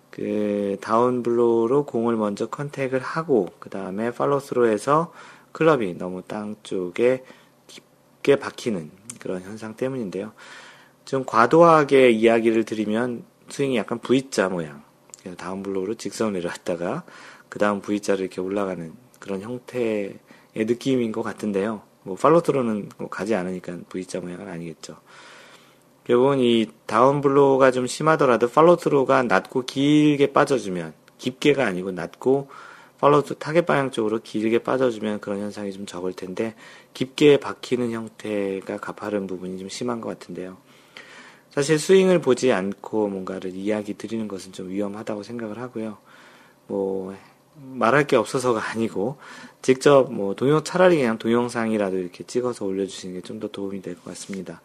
그 down blow로 공을 먼저 contact을 하고, 그 다음에 팔로스로 해서 클럽이 너무 땅 쪽에 깊게 박히는 그런 현상 때문인데요. 좀 과도하게 이야기를 드리면 스윙이 약간 V자 모양, down blow로 직선을 내려왔다가 그 다음 V자를 이렇게 올라가는 그런 형태의 느낌인 것 같은데요. 뭐 follow through는 뭐 가지 않으니까 V자 모양은 아니겠죠. 결국은 이 down blow가 좀 심하더라도 follow through가 낮고 길게 빠져주면 깊게가 아니고 낮고 follow through 타겟 방향 쪽으로 길게 빠져주면 그런 현상이 좀 적을 텐데 깊게 박히는 형태가 가파른 부분이 좀 심한 것 같은데요. 사실 스윙을 보지 않고 뭔가를 이야기 드리는 것은 좀 위험하다고 생각을 하고요. 뭐 말할 게 없어서가 아니고 직접 뭐 동영 차라리 그냥 동영상이라도 이렇게 찍어서 올려주시는 게 좀 더 도움이 될 것 같습니다.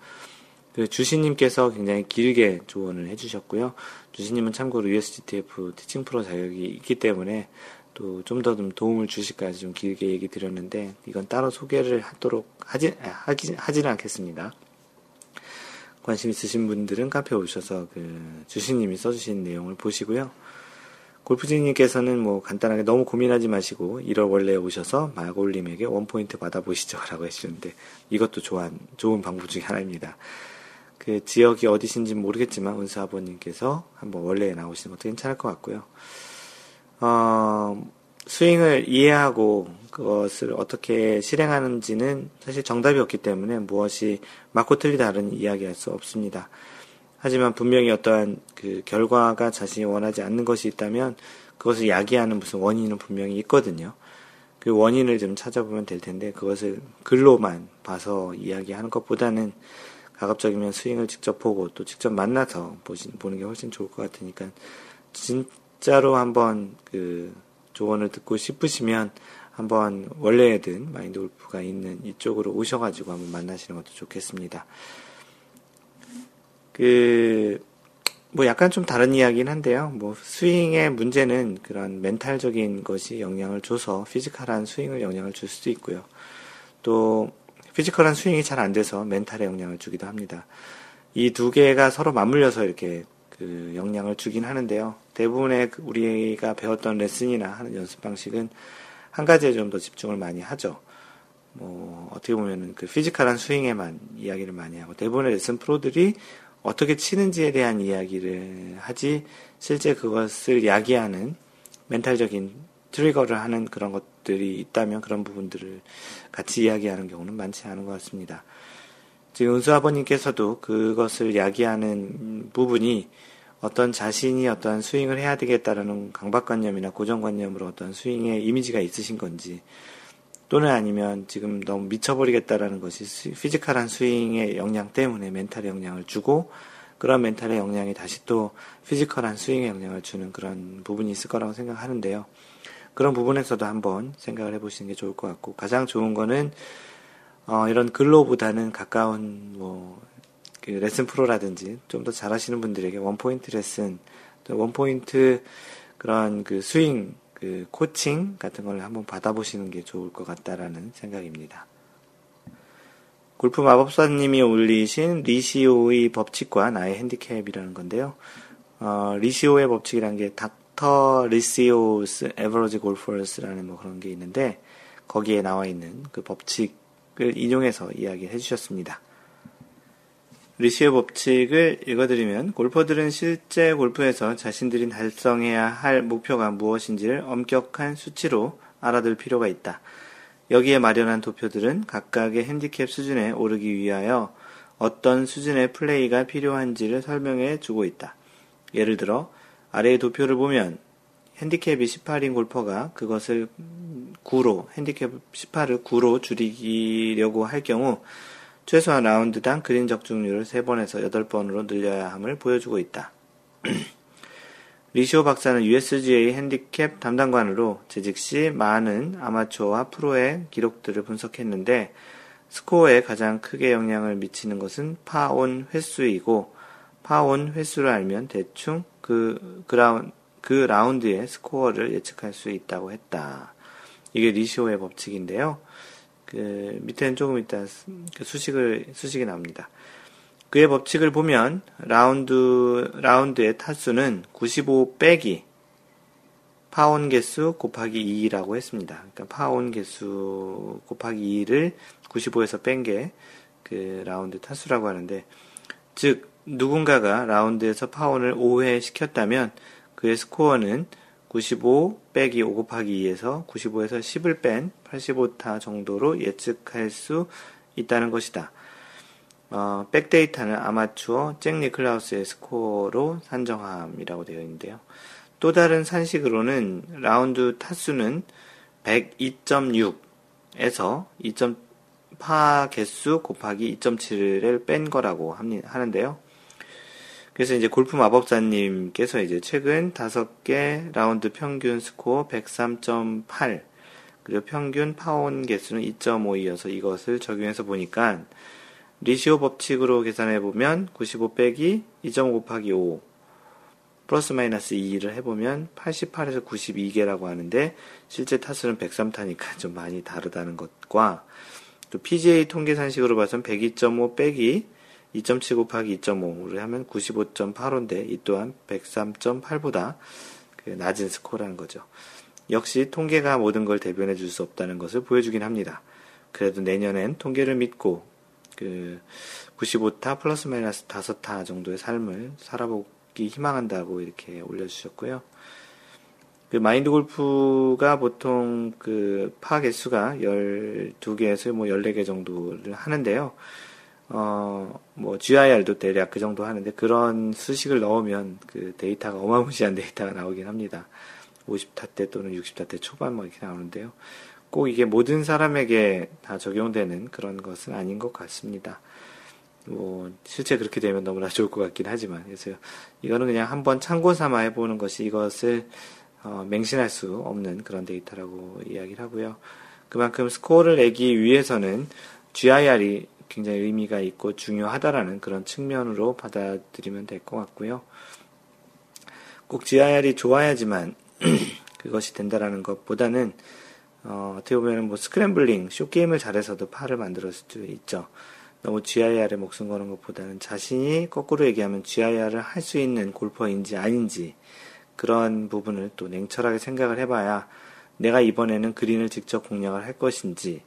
그 주시님께서 굉장히 길게 조언을 해주셨고요. 주시님은 참고로 USGTF 티칭 프로 자격이 있기 때문에 또 좀 더 좀 도움을 주실까 좀 길게 얘기 드렸는데 이건 따로 소개를 하도록 하지 하기 하지는 않겠습니다. 관심 있으신 분들은 카페 오셔서 그 주신님이 써주신 내용을 보시고요. 골프진님께서는 뭐 간단하게 너무 고민하지 마시고 1월 원래 오셔서 마골님에게 원포인트 받아보시죠 라고 해주셨는데 이것도 좋은, 좋은 방법 중에 하나입니다. 그 지역이 어디신지 모르겠지만 은수 아버님께서 한번 원래에 나오시는 것도 괜찮을 것 같고요. 어, 스윙을 이해하고 그것을 어떻게 실행하는지는 사실 정답이 없기 때문에 무엇이 맞고 틀리다는 이야기할 수 없습니다. 하지만 분명히 어떠한 그 결과가 자신이 원하지 않는 것이 있다면 그것을 야기하는 무슨 원인은 분명히 있거든요. 그 원인을 좀 찾아보면 될 텐데 그것을 글로만 봐서 이야기하는 것보다는 가급적이면 스윙을 직접 보고 또 직접 만나서 보신, 보는 게 훨씬 좋을 것 같으니까 진짜로 한번 그 조언을 듣고 싶으시면 한번 원래든 Mind Golf가 있는 이쪽으로 오셔가지고 한번 만나시는 것도 좋겠습니다. 그, 뭐 약간 좀 다른 이야기긴 한데요. 뭐 스윙의 문제는 그런 mental적인 것이 영향을 줘서 physical한 스윙을 영향을 줄 수도 있고요. 또 physical한 스윙이 잘 안 돼서 mental에 영향을 주기도 합니다. 이 두 개가 서로 맞물려서 이렇게 그 영향을 주긴 하는데요. 대부분의 그 우리가 배웠던 레슨이나 하는 연습 방식은 한 가지에 좀 더 집중을 많이 하죠. 뭐 어떻게 보면은 그 physical한 스윙에만 이야기를 많이 하고 대부분의 레슨 프로들이 어떻게 치는지에 대한 이야기를 하지 실제 그것을 야기하는 멘탈적인 트리거를 하는 그런 것들이 있다면 그런 부분들을 같이 이야기하는 경우는 많지 않은 것 같습니다. 지금 은수 아버님께서도 그것을 야기하는 부분이 어떤 자신이 어떤 스윙을 해야 되겠다라는 강박관념이나 고정관념으로 어떤 스윙의 이미지가 있으신 건지 또는 아니면 지금 너무 미쳐버리겠다라는 것이 physical한 스윙의 영향 때문에 멘탈의 영향을 주고 그런 멘탈의 영향이 다시 또 physical한 스윙의 영향을 주는 그런 부분이 있을 거라고 생각하는데요. 그런 부분에서도 한번 생각을 해보시는 게 좋을 것 같고 가장 좋은 거는 어, 이런 글로보다는 가까운 뭐 그 레슨 프로라든지 좀 더 잘하시는 분들에게 원포인트 레슨, 또 원포인트 그런 그 스윙 그 코칭 같은 걸 한번 받아보시는 게 좋을 것 같다라는 생각입니다. 골프 마법사님이 올리신 리시오의 법칙과 나의 핸디캡이라는 건데요. 어, 리시오의 법칙이라는 게 doctor Riccio's average golfers라는 뭐 그런 게 있는데 거기에 나와 있는 그 법칙을 인용해서 이야기해 주셨습니다. 리시오 법칙을 읽어드리면 골퍼들은 실제 골프에서 자신들이 달성해야 할 목표가 무엇인지를 엄격한 수치로 알아둘 필요가 있다. 여기에 마련한 도표들은 각각의 핸디캡 수준에 오르기 위하여 어떤 수준의 플레이가 필요한지를 설명해 주고 있다. 예를 들어 아래의 도표를 보면 핸디캡이 18인 골퍼가 그것을 9로 핸디캡 18을 9로 줄이려고 할 경우 최소한 라운드당 그린 적중률을 3번에서 8번으로 늘려야 함을 보여주고 있다. 리시오 박사는 USGA 핸디캡 담당관으로 재직 시 많은 아마추어와 프로의 기록들을 분석했는데 스코어에 가장 크게 영향을 미치는 것은 파온 횟수이고 파온 횟수를 알면 대충 그, 그라운, 그 라운드의 스코어를 예측할 수 있다고 했다. 이게 리시오의 법칙인데요. 그 밑에는 조금 이따 그 수식을 수식이 나옵니다. 그의 법칙을 보면 라운드 라운드의 타수는 95 빼기 파온 개수 곱하기 2라고 했습니다. 그러니까 파온 개수 곱하기 2를 95에서 뺀 게 그 라운드 타수라고 하는데 즉 누군가가 라운드에서 파온을 5회 시켰다면 그의 스코어는 95 빼기 5 곱하기 2에서 95에서 10을 뺀 85타 정도로 예측할 수 있다는 것이다. 어, back data는 아마추어 잭 니클라우스의 스코어로 산정함이라고 되어 있는데요. 또 다른 산식으로는 라운드 타수는 102.6에서 2.파 개수 곱하기 2.7을 뺀 거라고 하는데요. 그래서 이제 골프 마법사님께서 이제 최근 다섯 개 라운드 평균 스코어 103.8 그리고 평균 파온 개수는 2.5이어서 이것을 적용해서 보니까 리시오 법칙으로 계산해 보면 95 빼기 2.5 곱하기 5 플러스 마이너스 2를 해보면 88에서 92개라고 하는데 실제 타수는 103타니까 좀 많이 다르다는 것과 또 PGA 통계 산식으로 봐서는 102.5 빼기 2.7 곱하기 2.5를 하면 95.85인데 이 또한 103.8보다 그 낮은 스코어라는 거죠. 역시 통계가 모든 걸 대변해 줄 수 없다는 것을 보여주긴 합니다. 그래도 내년엔 통계를 믿고 그 95타 플러스 마이너스 5타 정도의 삶을 살아보기 희망한다고 이렇게 올려주셨고요. 그 마인드 골프가 보통 그 파 개수가 12개에서 뭐 14개 정도를 하는데요. 어, 뭐, GIR도 대략 그 정도 하는데, 그런 수식을 넣으면 그 데이터가 어마무시한 데이터가 나오긴 합니다. 50타 때 또는 60타 때 초반 뭐 이렇게 나오는데요. 꼭 이게 모든 사람에게 다 적용되는 그런 것은 아닌 것 같습니다. 뭐, 실제 그렇게 되면 너무나 좋을 것 같긴 하지만, 그래서 이거는 그냥 한번 참고 삼아 해보는 것이 이것을 어, 맹신할 수 없는 그런 데이터라고 이야기를 하고요. 그만큼 스코어를 내기 위해서는 GIR이 굉장히 의미가 있고 중요하다라는 그런 측면으로 받아들이면 될 것 같고요. 꼭 GIR이 좋아야지만 그것이 된다라는 것보다는 어, 어떻게 보면 뭐 scrambling, short game을 잘해서도 파를 만들었을 수 있죠. 너무 GIR에 목숨 거는 것보다는 자신이 거꾸로 얘기하면 GIR을 할 수 있는 골퍼인지 아닌지 그런 부분을 또 냉철하게 생각을 해봐야 내가 이번에는 그린을 직접 공략을 할 것인지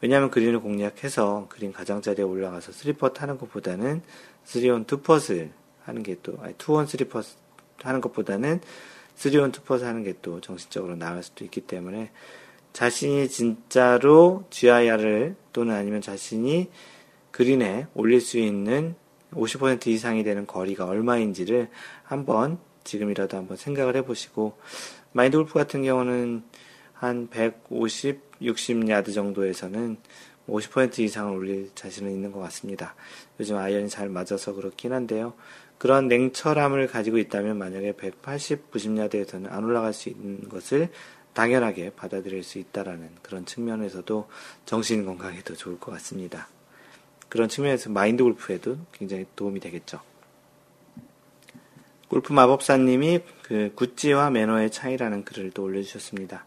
왜냐하면 그린을 공략해서 그린 가장자리에 올라가서 3퍼 타는 것보다는 3온 2퍼을 하는 게 또, 아니 2온 3퍼 하는 것보다는 3온 2퍼 하는 게 또 정신적으로 나을 수도 있기 때문에 자신이 진짜로 GIR을 또는 아니면 자신이 그린에 올릴 수 있는 50% 이상이 되는 거리가 얼마인지를 한번 지금이라도 한번 생각을 해보시고 마인드 골프 같은 경우는 한 150, 60야드 정도에서는 50% 이상을 올릴 자신은 있는 것 같습니다. 요즘 아이언이 잘 맞아서 그렇긴 한데요. 그런 냉철함을 가지고 있다면 만약에 180, 90야드에서는 안 올라갈 수 있는 것을 당연하게 받아들일 수 있다라는 그런 측면에서도 정신 건강에도 좋을 것 같습니다. 그런 측면에서 마인드 골프에도 굉장히 도움이 되겠죠. 골프 마법사님이 그 구찌와 매너의 차이라는 글을 또 올려주셨습니다.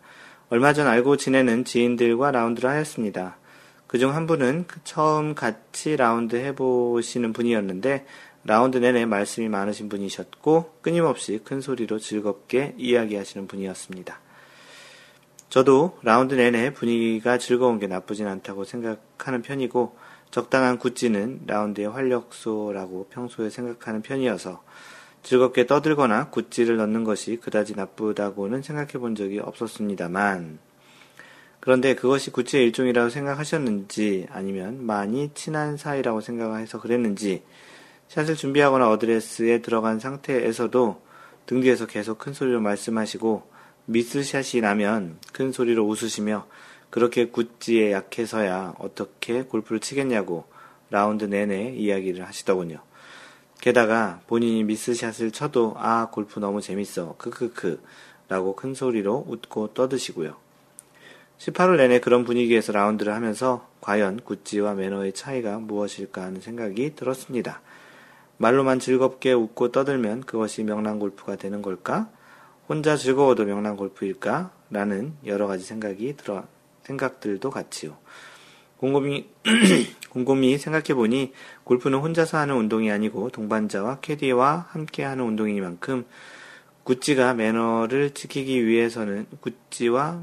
얼마 전 알고 지내는 지인들과 라운드를 하였습니다. 그중 한 분은 그 처음 같이 라운드 해보시는 분이었는데 라운드 내내 말씀이 많으신 분이셨고 끊임없이 큰 소리로 즐겁게 이야기하시는 분이었습니다. 저도 라운드 내내 분위기가 즐거운 게 나쁘진 않다고 생각하는 편이고 적당한 구찌는 라운드의 활력소라고 평소에 생각하는 편이어서 즐겁게 떠들거나 구찌를 넣는 것이 그다지 나쁘다고는 생각해 본 적이 없었습니다만 그런데 그것이 구찌의 일종이라고 생각하셨는지 아니면 많이 친한 사이라고 생각해서 그랬는지 샷을 준비하거나 어드레스에 들어간 상태에서도 등 뒤에서 계속 큰 소리로 말씀하시고 미스샷이 나면 큰 소리로 웃으시며 그렇게 굿즈에 약해서야 어떻게 골프를 치겠냐고 라운드 내내 이야기를 하시더군요. 게다가 본인이 미스샷을 쳐도 아 골프 너무 재밌어 크크크 라고 큰 소리로 웃고 떠드시고요. 18월 내내 그런 분위기에서 라운드를 하면서 과연 굿즈와 매너의 차이가 무엇일까 하는 생각이 들었습니다. 말로만 즐겁게 웃고 떠들면 그것이 명랑 골프가 되는 걸까? 혼자 즐거워도 명랑 골프일까? 라는 여러 가지 생각이 들어, 생각들도 같이요. 곰곰이, 곰곰이 생각해보니 골프는 혼자서 하는 운동이 아니고 동반자와 캐디와 함께 하는 운동이니만큼 구찌가 매너를 지키기 위해서는 구찌와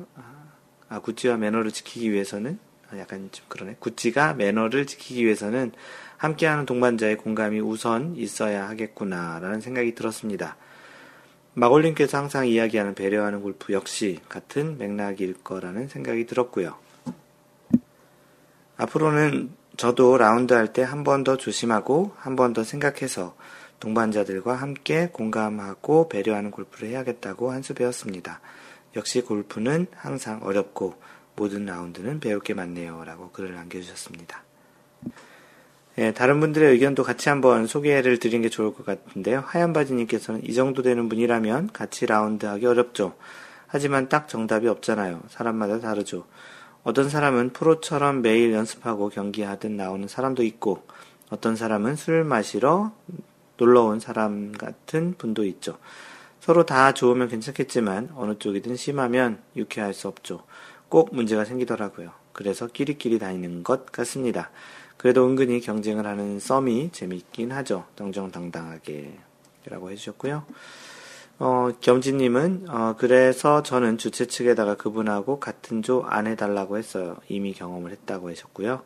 아 구찌와 매너를 지키기 위해서는 아, 약간 좀 그러네. 구찌가 매너를 지키기 위해서는 함께하는 동반자의 공감이 우선 있어야 하겠구나라는 생각이 들었습니다. 마골님께서 항상 이야기하는 배려하는 골프 역시 같은 맥락일 거라는 생각이 들었고요. 앞으로는 저도 라운드 할 때 한 번 더 조심하고 한 번 더 생각해서 동반자들과 함께 공감하고 배려하는 골프를 해야겠다고 한 수 배웠습니다. 역시 골프는 항상 어렵고 모든 라운드는 배울 게 많네요. 라고 글을 남겨주셨습니다. 예, 다른 분들의 의견도 같이 한번 소개를 드리는 게 좋을 것 같은데요. 하얀 바지님께서는 이 정도 되는 분이라면 같이 라운드 하기 어렵죠. 하지만 딱 정답이 없잖아요. 사람마다 다르죠. 어떤 사람은 프로처럼 매일 연습하고 경기하듯 나오는 사람도 있고, 어떤 사람은 술 마시러 놀러 온 사람 같은 분도 있죠. 서로 다 좋으면 괜찮겠지만, 어느 쪽이든 심하면 유쾌할 수 없죠. 꼭 문제가 생기더라고요. 그래서 끼리끼리 다니는 것 같습니다. 그래도 은근히 경쟁을 하는 썸이 재밌긴 하죠. 정정당당하게. 라고 해주셨고요. 어, 겸지님은, 어, 그래서 저는 주최 측에다가 그분하고 같은 조 안 해달라고 했어요. 이미 경험을 했다고 하셨고요.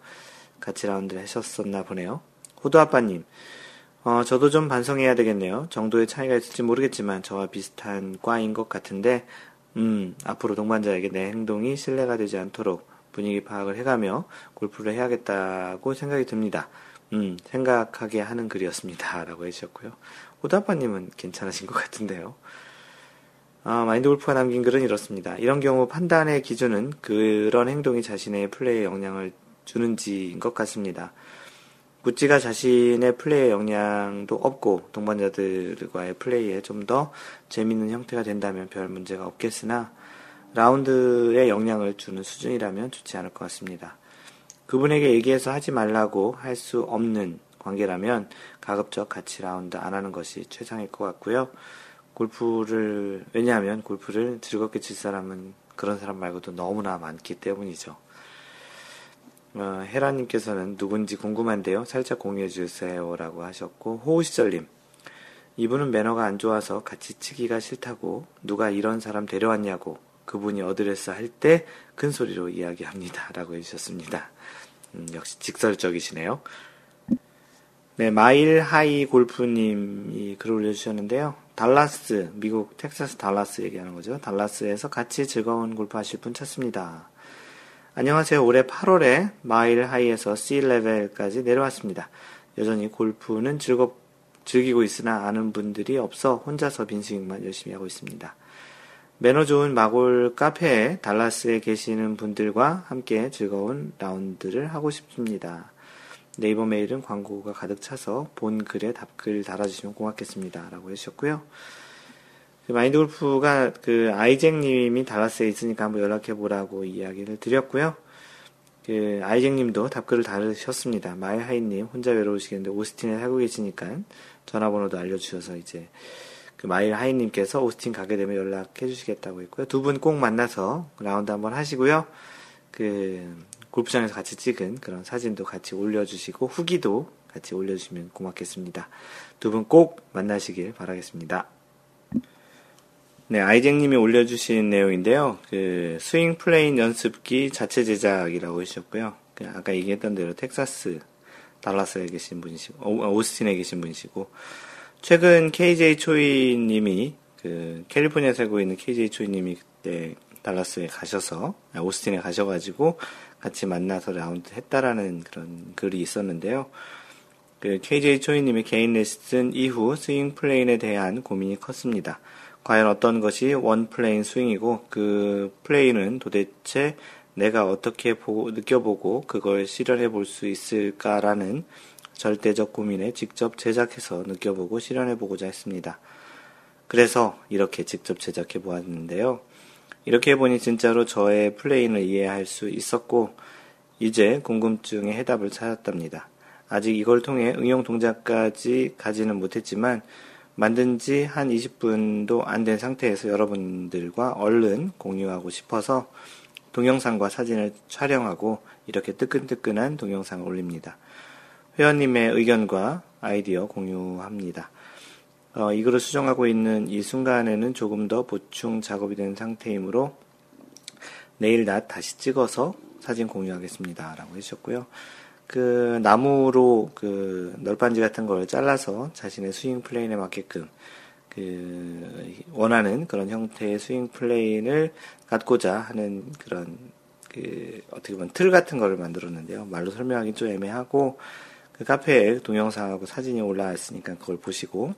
같이 라운드를 하셨었나 보네요. 호두아빠님, 어, 저도 좀 반성해야 되겠네요. 정도의 차이가 있을지 모르겠지만 저와 비슷한 과인 것 같은데, 음, 앞으로 동반자에게 내 행동이 신뢰가 되지 않도록 분위기 파악을 해가며 골프를 해야겠다고 생각이 듭니다. 음, 생각하게 하는 글이었습니다. 라고 해주셨고요. 호다빠님은 괜찮으신 것 같은데요. 아, 마인드 골프가 남긴 글은 이렇습니다. 이런 경우 판단의 기준은 그런 행동이 자신의 플레이에 영향을 주는지인 것 같습니다. 구찌가 자신의 플레이에 영향도 없고 동반자들과의 플레이에 좀 더 재밌는 형태가 된다면 별 문제가 없겠으나 라운드에 영향을 주는 수준이라면 좋지 않을 것 같습니다. 그분에게 얘기해서 하지 말라고 할 수 없는 관계라면 가급적 같이 라운드 안 하는 것이 최상일 것 같고요. 골프를, 왜냐하면 골프를 즐겁게 칠 사람은 그런 사람 말고도 너무나 많기 때문이죠. 어, 헤라님께서는 누군지 궁금한데요. 살짝 공유해 주세요. 라고 하셨고, 호우시절님. 이분은 매너가 안 좋아서 같이 치기가 싫다고, 누가 이런 사람 데려왔냐고, 그분이 어드레스 할 때 큰 소리로 이야기합니다. 라고 해주셨습니다. 음, 역시 직설적이시네요. 네, 마일 하이 골프님이 글을 올려주셨는데요. 달라스, 미국 텍사스 달라스 얘기하는 거죠. 달라스에서 같이 즐거운 골프 하실 분 찾습니다. 안녕하세요. 올해 8월에 마일 하이에서 C 레벨까지 내려왔습니다. 여전히 골프는 즐겁, 즐기고 있으나 아는 분들이 없어 혼자서 빈스윙만 열심히 하고 있습니다. 매너 좋은 마골 카페에 달라스에 계시는 분들과 함께 즐거운 라운드를 하고 싶습니다. 네이버 메일은 광고가 가득 차서 본 글에 답글 달아주시면 고맙겠습니다. 라고 해주셨고요. 그 마인드 골프가 그 아이잭 님이 달라스에 있으니까 한번 연락해 보라고 이야기를 드렸고요. 그 아이잭 님도 답글을 달으셨습니다. 마일 하이 님 혼자 외로우시겠는데 오스틴에 살고 계시니까 전화번호도 알려주셔서 이제 그 마일 하이 님께서 오스틴 가게 되면 연락해 주시겠다고 했고요. 두 분 꼭 만나서 라운드 한번 하시고요. 그 골프장에서 같이 찍은 그런 사진도 같이 올려주시고 후기도 같이 올려주시면 고맙겠습니다. 두 분 꼭 만나시길 바라겠습니다. 네, 아이잭님이 올려주신 내용인데요. 그 스윙 plane 연습기 자체 제작이라고 해주셨고요. 그 아까 얘기했던 대로 텍사스 달라스에 계신 분이시고 오스틴에 계신 분이시고 최근 KJ 초이님이 그 캘리포니아 살고 있는 KJ 초이님이 그때 달라스에 가셔서 아, 오스틴에 가셔가지고 같이 만나서 라운드 했다라는 그런 글이 있었는데요. 그 KJ 초이님의 개인 레슨 이후 스윙 plane에 대한 고민이 컸습니다. 과연 어떤 것이 one plane 스윙이고 그 plane은 도대체 내가 어떻게 보고, 느껴보고 그걸 실현해 볼 수 있을까라는 절대적 고민에 직접 제작해서 느껴보고 실현해 보고자 했습니다. 그래서 이렇게 직접 제작해 보았는데요. 이렇게 해보니 진짜로 저의 plane을 이해할 수 있었고, 이제 궁금증의 해답을 찾았답니다. 아직 이걸 통해 응용 동작까지 가지는 못했지만, 만든 지 한 20분도 안 된 상태에서 여러분들과 얼른 공유하고 싶어서 동영상과 사진을 촬영하고 이렇게 뜨끈뜨끈한 동영상을 올립니다. 회원님의 의견과 아이디어 공유합니다. 어, 이 글을 수정하고 있는 이 순간에는 조금 더 보충 작업이 된 상태이므로 내일 낮 다시 찍어서 사진 공유하겠습니다. 라고 해주셨고요. 그 나무로 그 널빤지 같은 걸 잘라서 자신의 스윙 plane에 맞게끔 그 원하는 그런 형태의 스윙 plane을 갖고자 하는 그런 그 어떻게 보면 틀 같은 거를 만들었는데요. 말로 설명하기 좀 애매하고 그 카페에 동영상하고 사진이 올라왔으니까 그걸 보시고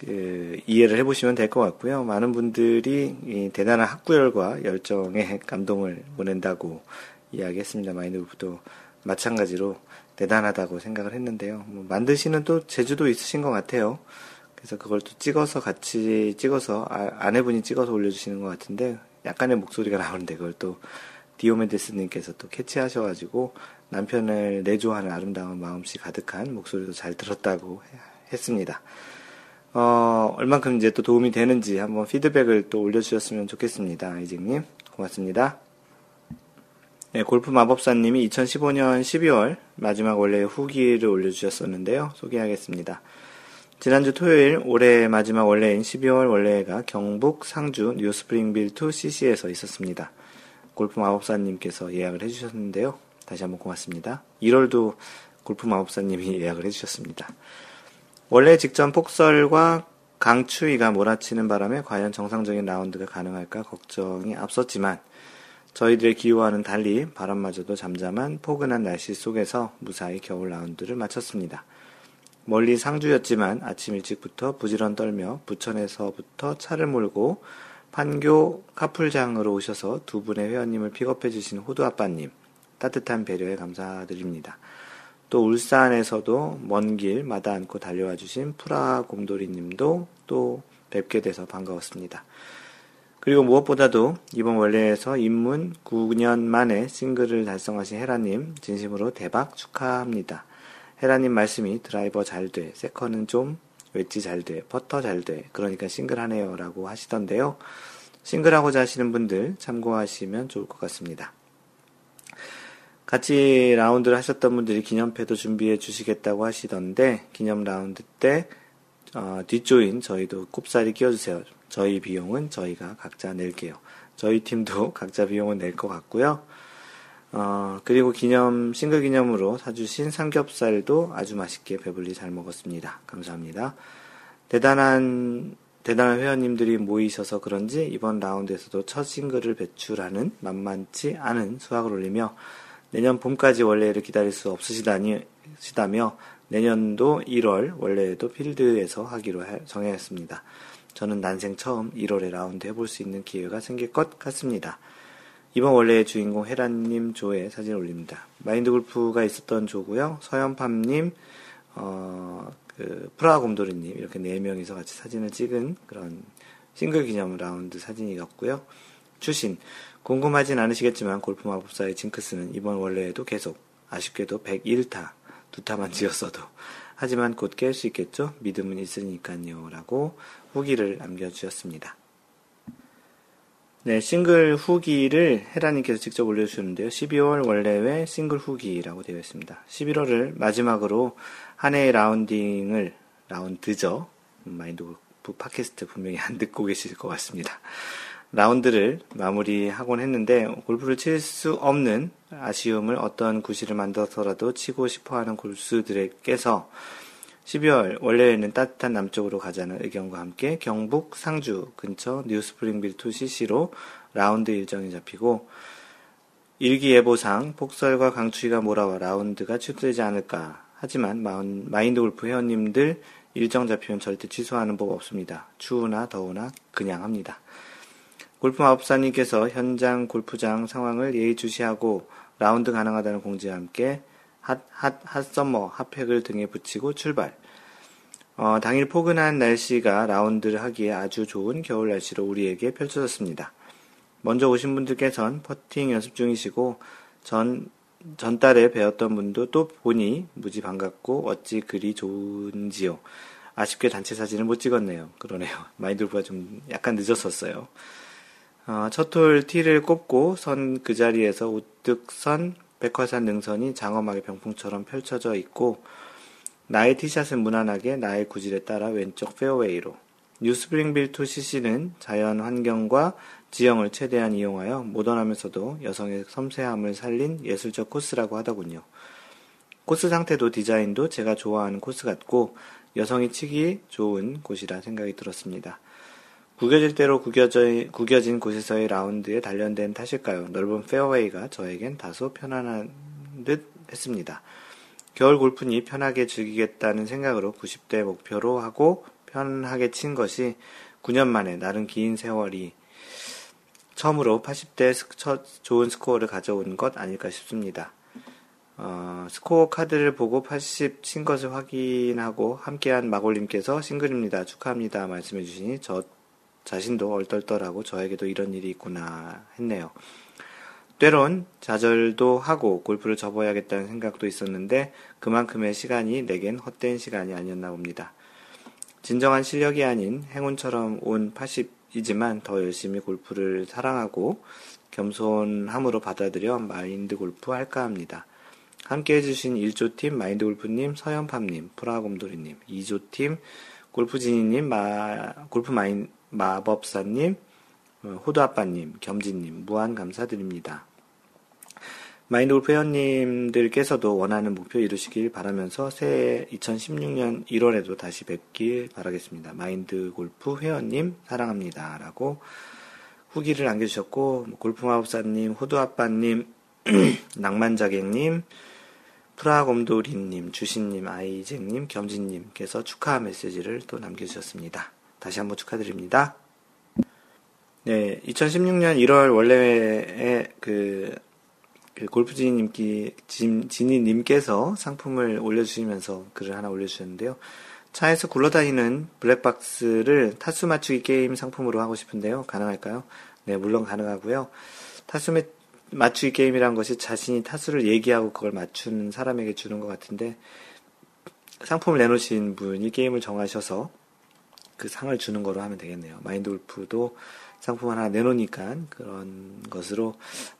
그 이해를 해보시면 될 것 같고요. 많은 분들이 대단한 학구열과 열정에 감동을 보낸다고 이야기했습니다. 마인드골프도 마찬가지로 대단하다고 생각을 했는데요. 뭐 만드시는 또 재주도 있으신 것 같아요. 그래서 그걸 또 찍어서 같이 찍어서 아, 아내분이 찍어서 올려주시는 것 같은데 약간의 목소리가 나오는데 그걸 또 디오메데스님께서 또 캐치하셔가지고 남편을 내조하는 아름다운 마음씨 가득한 목소리도 잘 들었다고 했습니다. 어, 얼만큼 이제 또 도움이 되는지 한번 피드백을 또 올려주셨으면 좋겠습니다. 아이징님. 고맙습니다. 네, 골프 마법사님이 2015년 12월 마지막 원래 후기를 올려주셨었는데요. 소개하겠습니다. 지난주 토요일 올해 마지막 원래인 12월 원래가 경북 상주 뉴스프링빌 2 CC에서 있었습니다. 골프 마법사님께서 예약을 해주셨는데요. 다시 한번 고맙습니다. 1월도 골프 마법사님이 예약을 해주셨습니다. 원래 직전 폭설과 강추위가 몰아치는 바람에 과연 정상적인 라운드가 가능할까 걱정이 앞섰지만 저희들의 기호와는 달리 바람마저도 잠잠한 포근한 날씨 속에서 무사히 겨울 라운드를 마쳤습니다. 멀리 상주였지만 아침 일찍부터 부지런 떨며 부천에서부터 차를 몰고 판교 카풀장으로 오셔서 두 분의 회원님을 픽업해 주신 호두 아빠님 따뜻한 배려에 감사드립니다. 또 울산에서도 먼 길 마다 않고 달려와 주신 프라 곰돌이 님도 또 뵙게 돼서 반가웠습니다. 그리고 무엇보다도 이번 원래에서 입문 9년 만에 싱글을 달성하신 헤라님 진심으로 대박 축하합니다. 헤라님 말씀이 드라이버 잘 돼, second은 좀 웨지 잘 돼, 퍼터 잘 돼, 그러니까 싱글 하네요 라고 하시던데요. 싱글하고자 하시는 분들 참고하시면 좋을 것 같습니다. 같이 라운드를 하셨던 분들이 기념패도 준비해 주시겠다고 하시던데 기념 라운드 때 어, 뒷조인 저희도 꼽사리 끼워주세요. 저희 비용은 저희가 각자 낼게요. 저희 팀도 각자 비용은 낼 것 같고요. 어, 그리고 기념, 싱글 기념으로 사주신 삼겹살도 아주 맛있게 배불리 잘 먹었습니다. 감사합니다. 대단한, 대단한 회원님들이 모이셔서 그런지 이번 라운드에서도 첫 싱글을 배출하는 만만치 않은 수확을 올리며 내년 봄까지 원래를 기다릴 수 없으시다니, 시다며 내년도 1월 원래에도 필드에서 하기로 정했습니다. 저는 난생 처음 1월에 라운드 해볼 수 있는 기회가 생길 것 같습니다. 이번 월례회 주인공 헤라님 조에 사진을 올립니다. 마인드 골프가 있었던 조고요. 서현팜님, 어, 그 프라하 곰돌이님 이렇게 네 명이서 같이 사진을 찍은 그런 싱글 기념 라운드 사진이었고요. 추신 궁금하진 않으시겠지만 골프 마법사의 징크스는 이번 월례회에도 계속 아쉽게도 101타 두 타만 줄였어도 하지만 곧 깰 수 있겠죠? 믿음은 있으니까요. 라고 후기를 남겨주셨습니다. 네, 싱글 후기를 헤라님께서 직접 올려주셨는데요. 12월 월례회 싱글 후기라고 되어 있습니다. 11월을 마지막으로 한 해의 라운딩을, 라운드죠. 마인드 팟캐스트 분명히 안 듣고 계실 것 같습니다. 라운드를 마무리하곤 했는데 골프를 칠 수 없는 아쉬움을 어떤 구실을 만들어서라도 치고 싶어하는 골수들에게서 12월 월례회에는 따뜻한 남쪽으로 가자는 의견과 함께 경북 상주 근처 뉴스프링빌 투 CC로 라운드 일정이 잡히고 일기예보상 폭설과 강추위가 몰아와 라운드가 취소되지 않을까 하지만 마인드 골프 회원님들 일정 잡히면 절대 취소하는 법 없습니다. 추우나 더우나 그냥 합니다. 골프 마법사님께서 현장 골프장 상황을 예의주시하고 라운드 가능하다는 공지와 함께 핫, 핫, 핫썸머 핫팩을 등에 붙이고 출발. 어, 당일 포근한 날씨가 라운드를 하기에 아주 좋은 겨울 날씨로 우리에게 펼쳐졌습니다. 먼저 오신 분들께선 퍼팅 연습 중이시고 전 전달에 뵈었던 분도 또 보니 무지 반갑고 어찌 그리 좋은지요. 아쉽게 단체 사진을 못 찍었네요. 그러네요. 마인드골프가 좀 약간 늦었었어요. 어, 첫홀 티를 꼽고 선 그 자리에서 우뚝 선 백화산 능선이 장엄하게 병풍처럼 펼쳐져 있고 나의 티샷은 무난하게 나의 구질에 따라 왼쪽 페어웨이로 뉴스프링빌 투 CC는 자연 환경과 지형을 최대한 이용하여 모던하면서도 여성의 섬세함을 살린 예술적 코스라고 하더군요. 코스 상태도 디자인도 제가 좋아하는 코스 같고 여성이 치기 좋은 곳이라 생각이 들었습니다. 구겨질 대로 구겨져, 구겨진 곳에서의 라운드에 단련된 탓일까요? 넓은 페어웨이가 저에겐 다소 편안한 듯 했습니다. 겨울 골프니 편하게 즐기겠다는 생각으로 90대 목표로 하고 편하게 친 것이 9년 만에 나름 긴 세월이 처음으로 80대 첫 좋은 스코어를 가져온 것 아닐까 싶습니다. 어, 스코어 카드를 보고 80 친 것을 확인하고 함께한 마골님께서 싱글입니다. 축하합니다. 말씀해 주시니 저 자신도 얼떨떨하고 저에게도 이런 일이 있구나 했네요. 때론 좌절도 하고 골프를 접어야겠다는 생각도 있었는데 그만큼의 시간이 내겐 헛된 시간이 아니었나 봅니다. 진정한 실력이 아닌 행운처럼 온 80이지만 더 열심히 골프를 사랑하고 겸손함으로 받아들여 마인드 골프 할까 합니다. 함께 해주신 1조팀 마인드 골프님, 서현팜님, 프라곰돌이님, 2조팀 골프지니님, 마, 골프 마인, 마법사님, 어, 호두아빠님, 겸지님, 무한 감사드립니다. 마인드 골프 회원님들께서도 원하는 목표 이루시길 바라면서 새해 2016년 1월에도 다시 뵙길 바라겠습니다. 마인드 골프 회원님 사랑합니다. 라고 후기를 남겨주셨고, 뭐 골프 마법사님, 호두아빠님, 낭만자객님, 프라곰돌이님, 주신님, 아이잭님, 겸진님께서 축하 메시지를 또 남겨주셨습니다. 다시 한번 축하드립니다. 네, 2016년 1월 원래의 그, 그 골프지니님께, 지니님께서 상품을 올려주시면서 글을 하나 올려주셨는데요. 차에서 굴러다니는 블랙박스를 타수 맞추기 게임 상품으로 하고 싶은데요. 가능할까요? 네, 물론 가능하고요. 타수 맞추기 게임이란 것이 자신이 타수를 얘기하고 그걸 맞추는 사람에게 주는 것 같은데, 상품을 내놓으신 분이 게임을 정하셔서 그 상을 주는 거로 하면 되겠네요. 마인드 골프도 상품 하나 내놓으니까 그런 것으로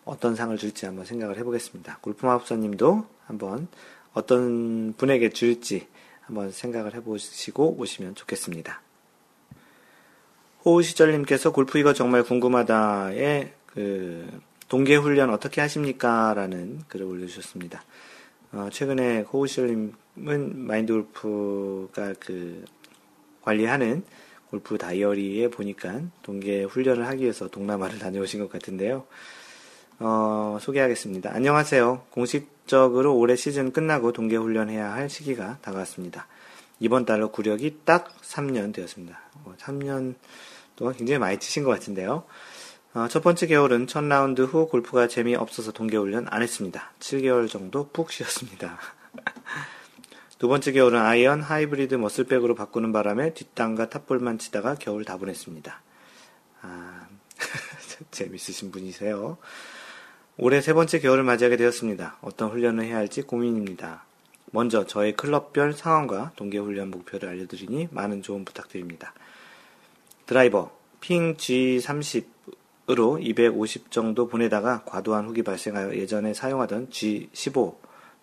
어떤 상을 줄지 한번 생각을 해보겠습니다. 골프 마법사님도 한번 어떤 분에게 줄지 한번 생각을 해보시고 오시면 좋겠습니다. 호우시절님께서 골프 이거 정말 궁금하다에 그 동계 훈련 어떻게 하십니까? 라는 글을 올려주셨습니다. 어, 최근에 호우시절님은 마인드 골프가 그 관리하는 골프 다이어리에 보니까 동계 훈련을 하기 위해서 동남아를 다녀오신 것 같은데요. 어, 소개하겠습니다. 안녕하세요. 공식적으로 올해 시즌 끝나고 동계 훈련해야 할 시기가 다가왔습니다. 이번 달로 구력이 딱 3년 되었습니다. 뭐 3년 동안 굉장히 많이 치신 것 같은데요. 어, 첫 번째 겨울은 첫 라운드 후 골프가 재미없어서 동계 훈련 안 했습니다. 7개월 정도 푹 쉬었습니다. 두 번째 겨울은 아이언 하이브리드 muscle back으로 바꾸는 바람에 뒷땅과 top ball만 치다가 겨울 다 보냈습니다. 아, 재밌으신 분이세요. 올해 세 번째 겨울을 맞이하게 되었습니다. 어떤 훈련을 해야 할지 고민입니다. 먼저 저의 클럽별 상황과 동계훈련 목표를 알려드리니 많은 조언 부탁드립니다. 드라이버, 핑 G30으로 250 정도 보내다가 과도한 훅이 발생하여 예전에 사용하던 G15,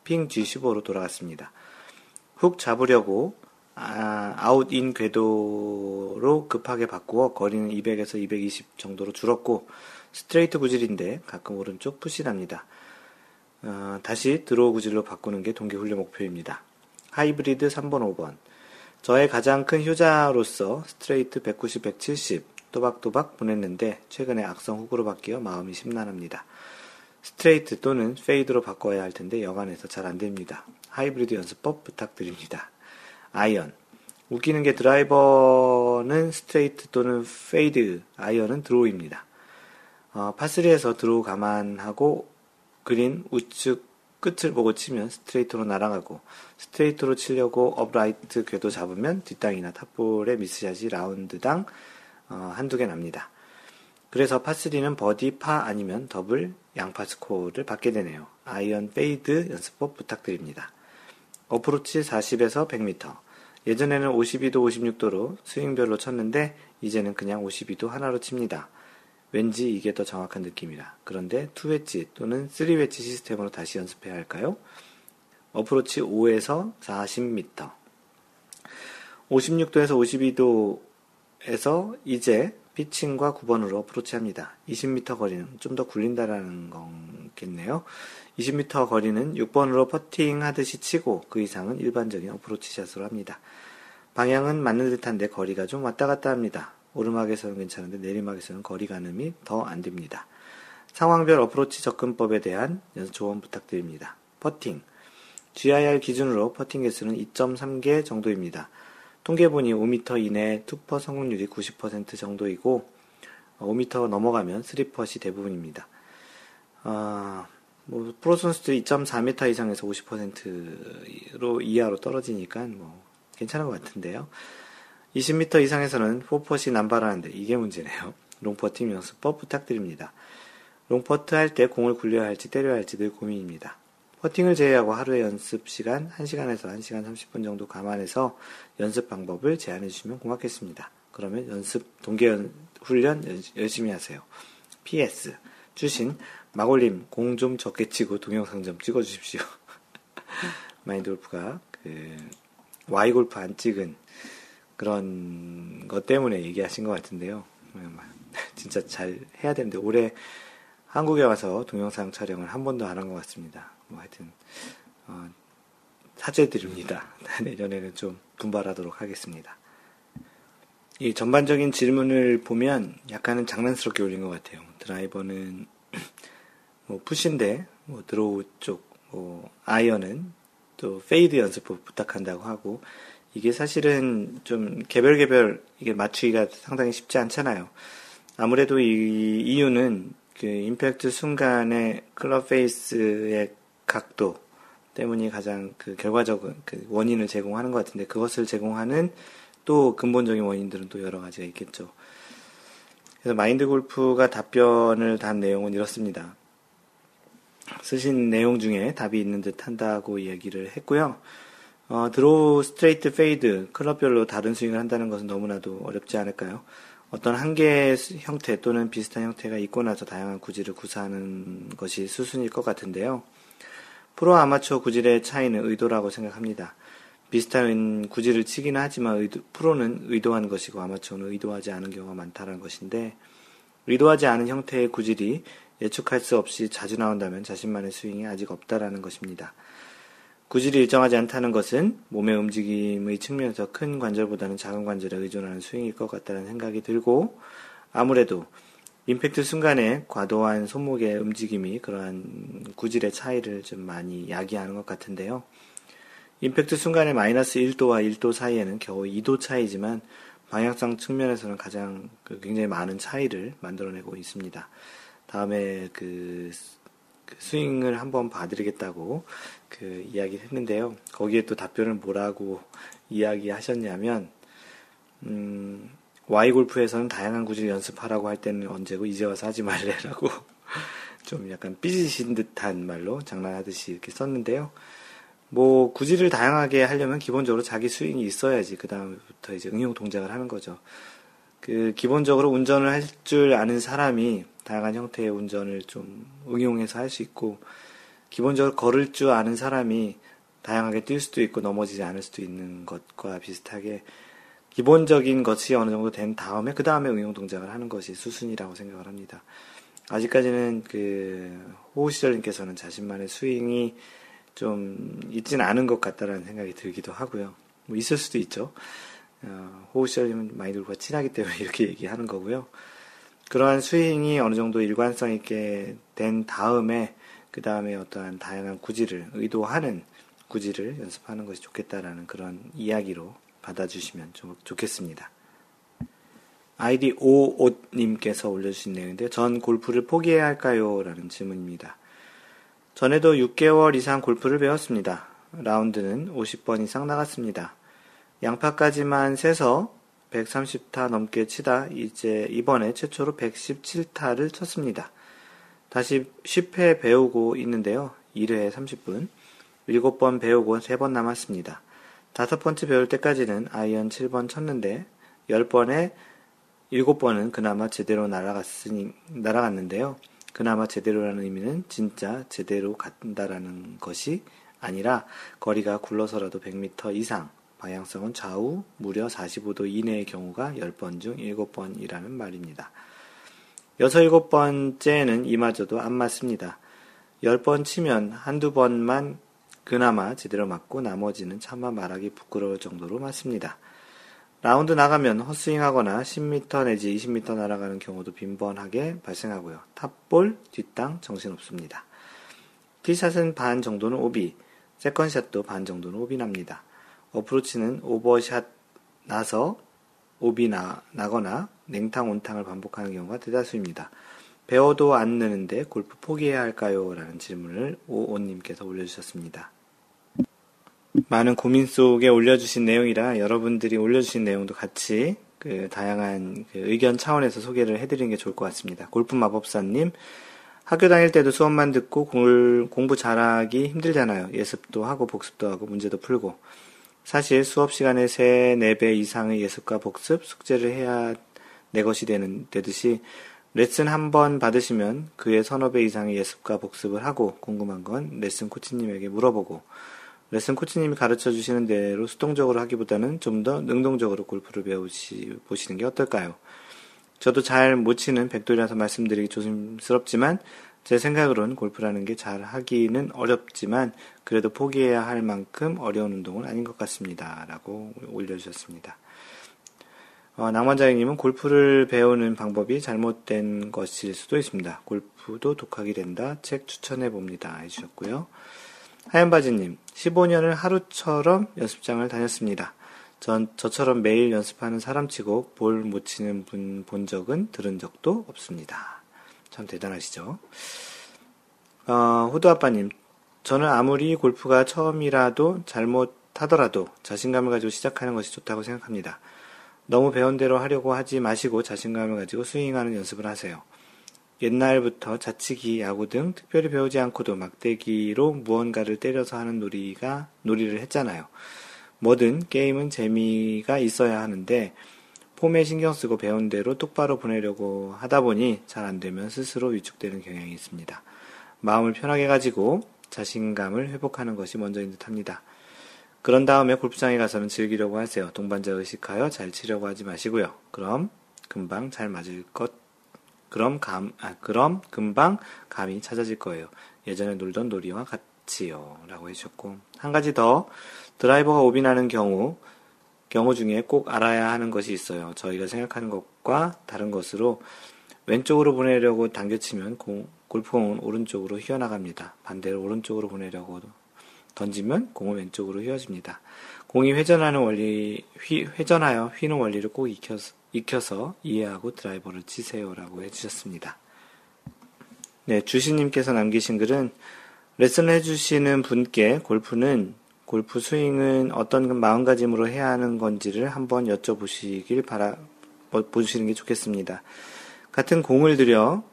핑 G15로 돌아갔습니다. 훅 잡으려고 아, out-in 궤도로 급하게 바꾸어 거리는 200에서 220 정도로 줄었고 스트레이트 구질인데 가끔 오른쪽 push납니다. 어, 다시 draw 구질로 바꾸는 게 동계 훈련 목표입니다. 하이브리드 3번, 5번. 저의 가장 큰 효자로서 스트레이트 190, 170 또박또박 보냈는데 최근에 악성 훅으로 바뀌어 마음이 심란합니다. 스트레이트 또는 fade로 바꿔야 할 텐데 여간해서 잘 안됩니다. 하이브리드 연습법 부탁드립니다. 아이언. 웃기는 게 드라이버는 스트레이트 또는 fade, 아이언은 draw입니다. 어, 파3에서 draw 감안하고 그린 우측 끝을 보고 치면 스트레이트로 날아가고 스트레이트로 치려고 upright 궤도 잡으면 뒷땅이나 탑볼의 미스샷이 라운드당 어, 한두 개 납니다. 그래서 파3는 버디 파 아니면 더블 양파 스코어를 받게 되네요. 아이언 fade 연습법 부탁드립니다. 어프로치 40에서 100m. 예전에는 52도, 56도로 스윙별로 쳤는데 이제는 그냥 52도 하나로 칩니다. 왠지 이게 더 정확한 느낌이라. 그런데 2웨지 또는 3웨지 시스템으로 다시 연습해야 할까요? 어프로치 5에서 40m. 56도에서 52도에서 이제 피칭과 9번으로 어프로치 합니다. 20m 거리는 좀 더 굴린다라는 거겠네요. 20m 거리는 6번으로 퍼팅 하듯이 치고 그 이상은 일반적인 어프로치 샷으로 합니다. 방향은 맞는 듯한데 거리가 좀 왔다 갔다 합니다. 오르막에서는 괜찮은데 내리막에서는 거리 가늠이 더 안 됩니다. 상황별 어프로치 접근법에 대한 조언 부탁드립니다. 퍼팅. GIR 기준으로 퍼팅 개수는 2.3개 정도입니다. 통계 보니 5m 이내 투펏 성공률이 90% 정도이고 5m 넘어가면 3펏이 대부분입니다. 아, 뭐 프로 선수들이 2.4m 이상에서 50%로 이하로 떨어지니까 뭐 괜찮은 것 같은데요. 20m 이상에서는 4펏이 남발하는데 이게 문제네요. 롱퍼팅 연습법 부탁드립니다. 롱퍼트 할 때 공을 굴려야 할지 때려야 할지 늘 고민입니다. 퍼팅을 제외하고 하루의 연습 시간 1시간에서 1시간 30분 정도 감안해서 연습 방법을 제안해 주시면 고맙겠습니다. 그러면 연습 동계 훈련 열심히 하세요. PS 주신 마골님 공 좀 적게 치고 동영상 좀 찍어 주십시오. 마인드 골프가 그 Y 골프 안 찍은 그런 것 때문에 얘기하신 것 같은데요. 진짜 잘 해야 되는데 올해 한국에 와서 동영상 촬영을 한 번도 안 한 것 같습니다. 뭐 하여튼 어, 사죄드립니다. 내년에는 좀 분발하도록 하겠습니다. 이 전반적인 질문을 보면 약간은 장난스럽게 올린 것 같아요. 드라이버는 뭐 푸신데 뭐 드로우 쪽, 뭐 아이언은 또 페이드 연습을 부탁한다고 하고 이게 사실은 좀 개별 개별 이게 맞추기가 상당히 쉽지 않잖아요. 아무래도 이 이유는 그 임팩트 순간의 클럽 페이스의 각도 때문이 가장 그 결과적인 그 원인을 제공하는 것 같은데 그것을 제공하는 또 근본적인 원인들은 또 여러 가지가 있겠죠. 그래서 마인드 골프가 답변을 단 내용은 이렇습니다. 쓰신 내용 중에 답이 있는 듯 한다고 이야기를 했고요. 어, 드로우 스트레이트 페이드 클럽별로 다른 스윙을 한다는 것은 너무나도 어렵지 않을까요? 어떤 한 개의 형태 또는 비슷한 형태가 있고 나서 다양한 구질을 구사하는 것이 수순일 것 같은데요. 프로 아마추어 구질의 차이는 의도라고 생각합니다. 비슷한 구질을 치기는 하지만 의도, 프로는 의도한 것이고 아마추어는 의도하지 않은 경우가 많다는 것인데 의도하지 않은 형태의 구질이 예측할 수 없이 자주 나온다면 자신만의 스윙이 아직 없다라는 것입니다. 구질이 일정하지 않다는 것은 몸의 움직임의 측면에서 큰 관절보다는 작은 관절에 의존하는 스윙일 것 같다는 생각이 들고 아무래도 임팩트 순간에 과도한 손목의 움직임이 그러한 구질의 차이를 좀 많이 야기하는 것 같은데요. 임팩트 순간에 마이너스 1도와 1도 사이에는 겨우 2도 차이지만 방향성 측면에서는 가장 그 굉장히 많은 차이를 만들어내고 있습니다. 다음에 그, 그 스윙을 한번 봐드리겠다고 그 이야기를 했는데요. 거기에 또 답변을 뭐라고 이야기하셨냐면, 음, Y 골프에서는 다양한 구질 연습하라고 할 때는 언제고 이제 와서 하지 말래라고 좀 약간 삐지신 듯한 말로 장난하듯이 이렇게 썼는데요. 뭐 구질을 다양하게 하려면 기본적으로 자기 스윙이 있어야지 그 다음부터 이제 응용 동작을 하는 거죠. 그 기본적으로 운전을 할 줄 아는 사람이 다양한 형태의 운전을 좀 응용해서 할 수 있고 기본적으로 걸을 줄 아는 사람이 다양하게 뛸 수도 있고 넘어지지 않을 수도 있는 것과 비슷하게 기본적인 것이 어느 정도 된 다음에 그 다음에 응용 동작을 하는 것이 수순이라고 생각을 합니다. 아직까지는 그 호우 시절님께서는 자신만의 스윙이 좀 있지는 않은 것 같다라는 생각이 들기도 하고요. 뭐 있을 수도 있죠. 어, 호우 시절님은 마인드골프가 친하기 때문에 이렇게 얘기하는 거고요. 그러한 스윙이 어느 정도 일관성 있게 된 다음에 그 다음에 어떠한 다양한 구질을 의도하는 구질을 연습하는 것이 좋겠다라는 그런 이야기로 받아주시면 좀 좋겠습니다. 아이디 오옷님께서 올려주신 내용인데, 전 골프를 포기해야 할까요? 라는 질문입니다. 전에도 6개월 이상 골프를 배웠습니다. 라운드는 50번 이상 나갔습니다. 양파까지만 세서 130타 넘게 치다 이제 이번에 최초로 117타를 쳤습니다. 다시 10회 배우고 있는데요. 1회 30분. 7번 배우고 3번 남았습니다. 다섯 번째 배울 때까지는 아이언 7번 쳤는데 10번에 7번은 그나마 제대로 날아갔으니, 날아갔는데요. 그나마 제대로라는 의미는 진짜 제대로 간다라는 것이 아니라 거리가 굴러서라도 100m 이상, 방향성은 좌우 무려 45도 이내의 경우가 10번 중 7번이라는 말입니다. 6, 7번째는 이마저도 안 맞습니다. 10번 치면 한두 번만 그나마 제대로 맞고 나머지는 차마 말하기 부끄러울 정도로 맞습니다. 라운드 나가면 헛스윙하거나 10m 내지 20m 날아가는 경우도 빈번하게 발생하고요. 탑볼, 뒷땅 정신없습니다. 티샷은 반 정도는 오비, second shot도 반 정도는 오비 납니다. 어프로치는 오버샷 나서 오비 나, 나거나 냉탕 온탕을 반복하는 경우가 대다수입니다. 배워도 안 느는데 골프 포기해야 할까요? 라는 질문을 오오님께서 올려주셨습니다. 많은 고민 속에 올려주신 내용이라 여러분들이 올려주신 내용도 같이 그 다양한 그 의견 차원에서 소개를 해드리는 게 좋을 것 같습니다. 골프 마법사님, 학교 다닐 때도 수업만 듣고 공, 공부 잘하기 힘들잖아요. 예습도 하고 복습도 하고 문제도 풀고. 사실 수업 시간에 3, 4배 이상의 예습과 복습, 숙제를 해야 내 것이 되는, 되듯이 레슨 한 번 받으시면 그의 서너 배 이상의 예습과 복습을 하고 궁금한 건 레슨 코치님에게 물어보고 레슨 코치님이 가르쳐 주시는 대로 수동적으로 하기보다는 좀 더 능동적으로 골프를 배우시, 보시는 게 어떨까요? 저도 잘 못 치는 백돌이라서 말씀드리기 조심스럽지만 제 생각으로는 골프라는 게 잘 하기는 어렵지만 그래도 포기해야 할 만큼 어려운 운동은 아닌 것 같습니다. 라고 올려주셨습니다. 어, 낭만자님은 골프를 배우는 방법이 잘못된 것일 수도 있습니다. 골프도 독하게 된다. 책 추천해 봅니다. 해주셨고요. 하얀바지님, 15년을 하루처럼 연습장을 다녔습니다. 전 저처럼 매일 연습하는 사람치고 볼 못 치는 분 본 적은 들은 적도 없습니다. 참 대단하시죠? 어, 호두 아빠님, 저는 아무리 골프가 처음이라도 잘못하더라도 자신감을 가지고 시작하는 것이 좋다고 생각합니다. 너무 배운 대로 하려고 하지 마시고 자신감을 가지고 스윙하는 연습을 하세요. 옛날부터 자치기, 야구 등 특별히 배우지 않고도 막대기로 무언가를 때려서 하는 놀이가, 놀이를 했잖아요. 뭐든 게임은 재미가 있어야 하는데, 폼에 신경 쓰고 배운 대로 똑바로 보내려고 하다 보니 잘 안 되면 스스로 위축되는 경향이 있습니다. 마음을 편하게 가지고 자신감을 회복하는 것이 먼저인 듯 합니다. 그런 다음에 골프장에 가서는 즐기려고 하세요. 동반자 의식하여 잘 치려고 하지 마시고요. 그럼 금방 잘 맞을 것 그럼 감, 아, 그럼 금방 감이 찾아질 거예요. 예전에 놀던 놀이와 같이요. 라고 해주셨고. 한 가지 더, 드라이버가 오비나는 경우, 경우 중에 꼭 알아야 하는 것이 있어요. 저희가 생각하는 것과 다른 것으로 왼쪽으로 보내려고 당겨치면 공, 골프공은 오른쪽으로 휘어나갑니다. 반대로 오른쪽으로 보내려고 던지면 공은 왼쪽으로 휘어집니다. 공이 회전하는 원리, 휘, 회전하여 휘는 원리를 꼭 익혀서, 익혀서 이해하고 드라이버를 치세요라고 해주셨습니다. 네, 주시님께서 남기신 글은 레슨을 해주시는 분께 골프는 골프 스윙은 어떤 마음가짐으로 해야 하는 건지를 한번 여쭤보시길 바라 보시는 게 좋겠습니다. 같은 공을 들여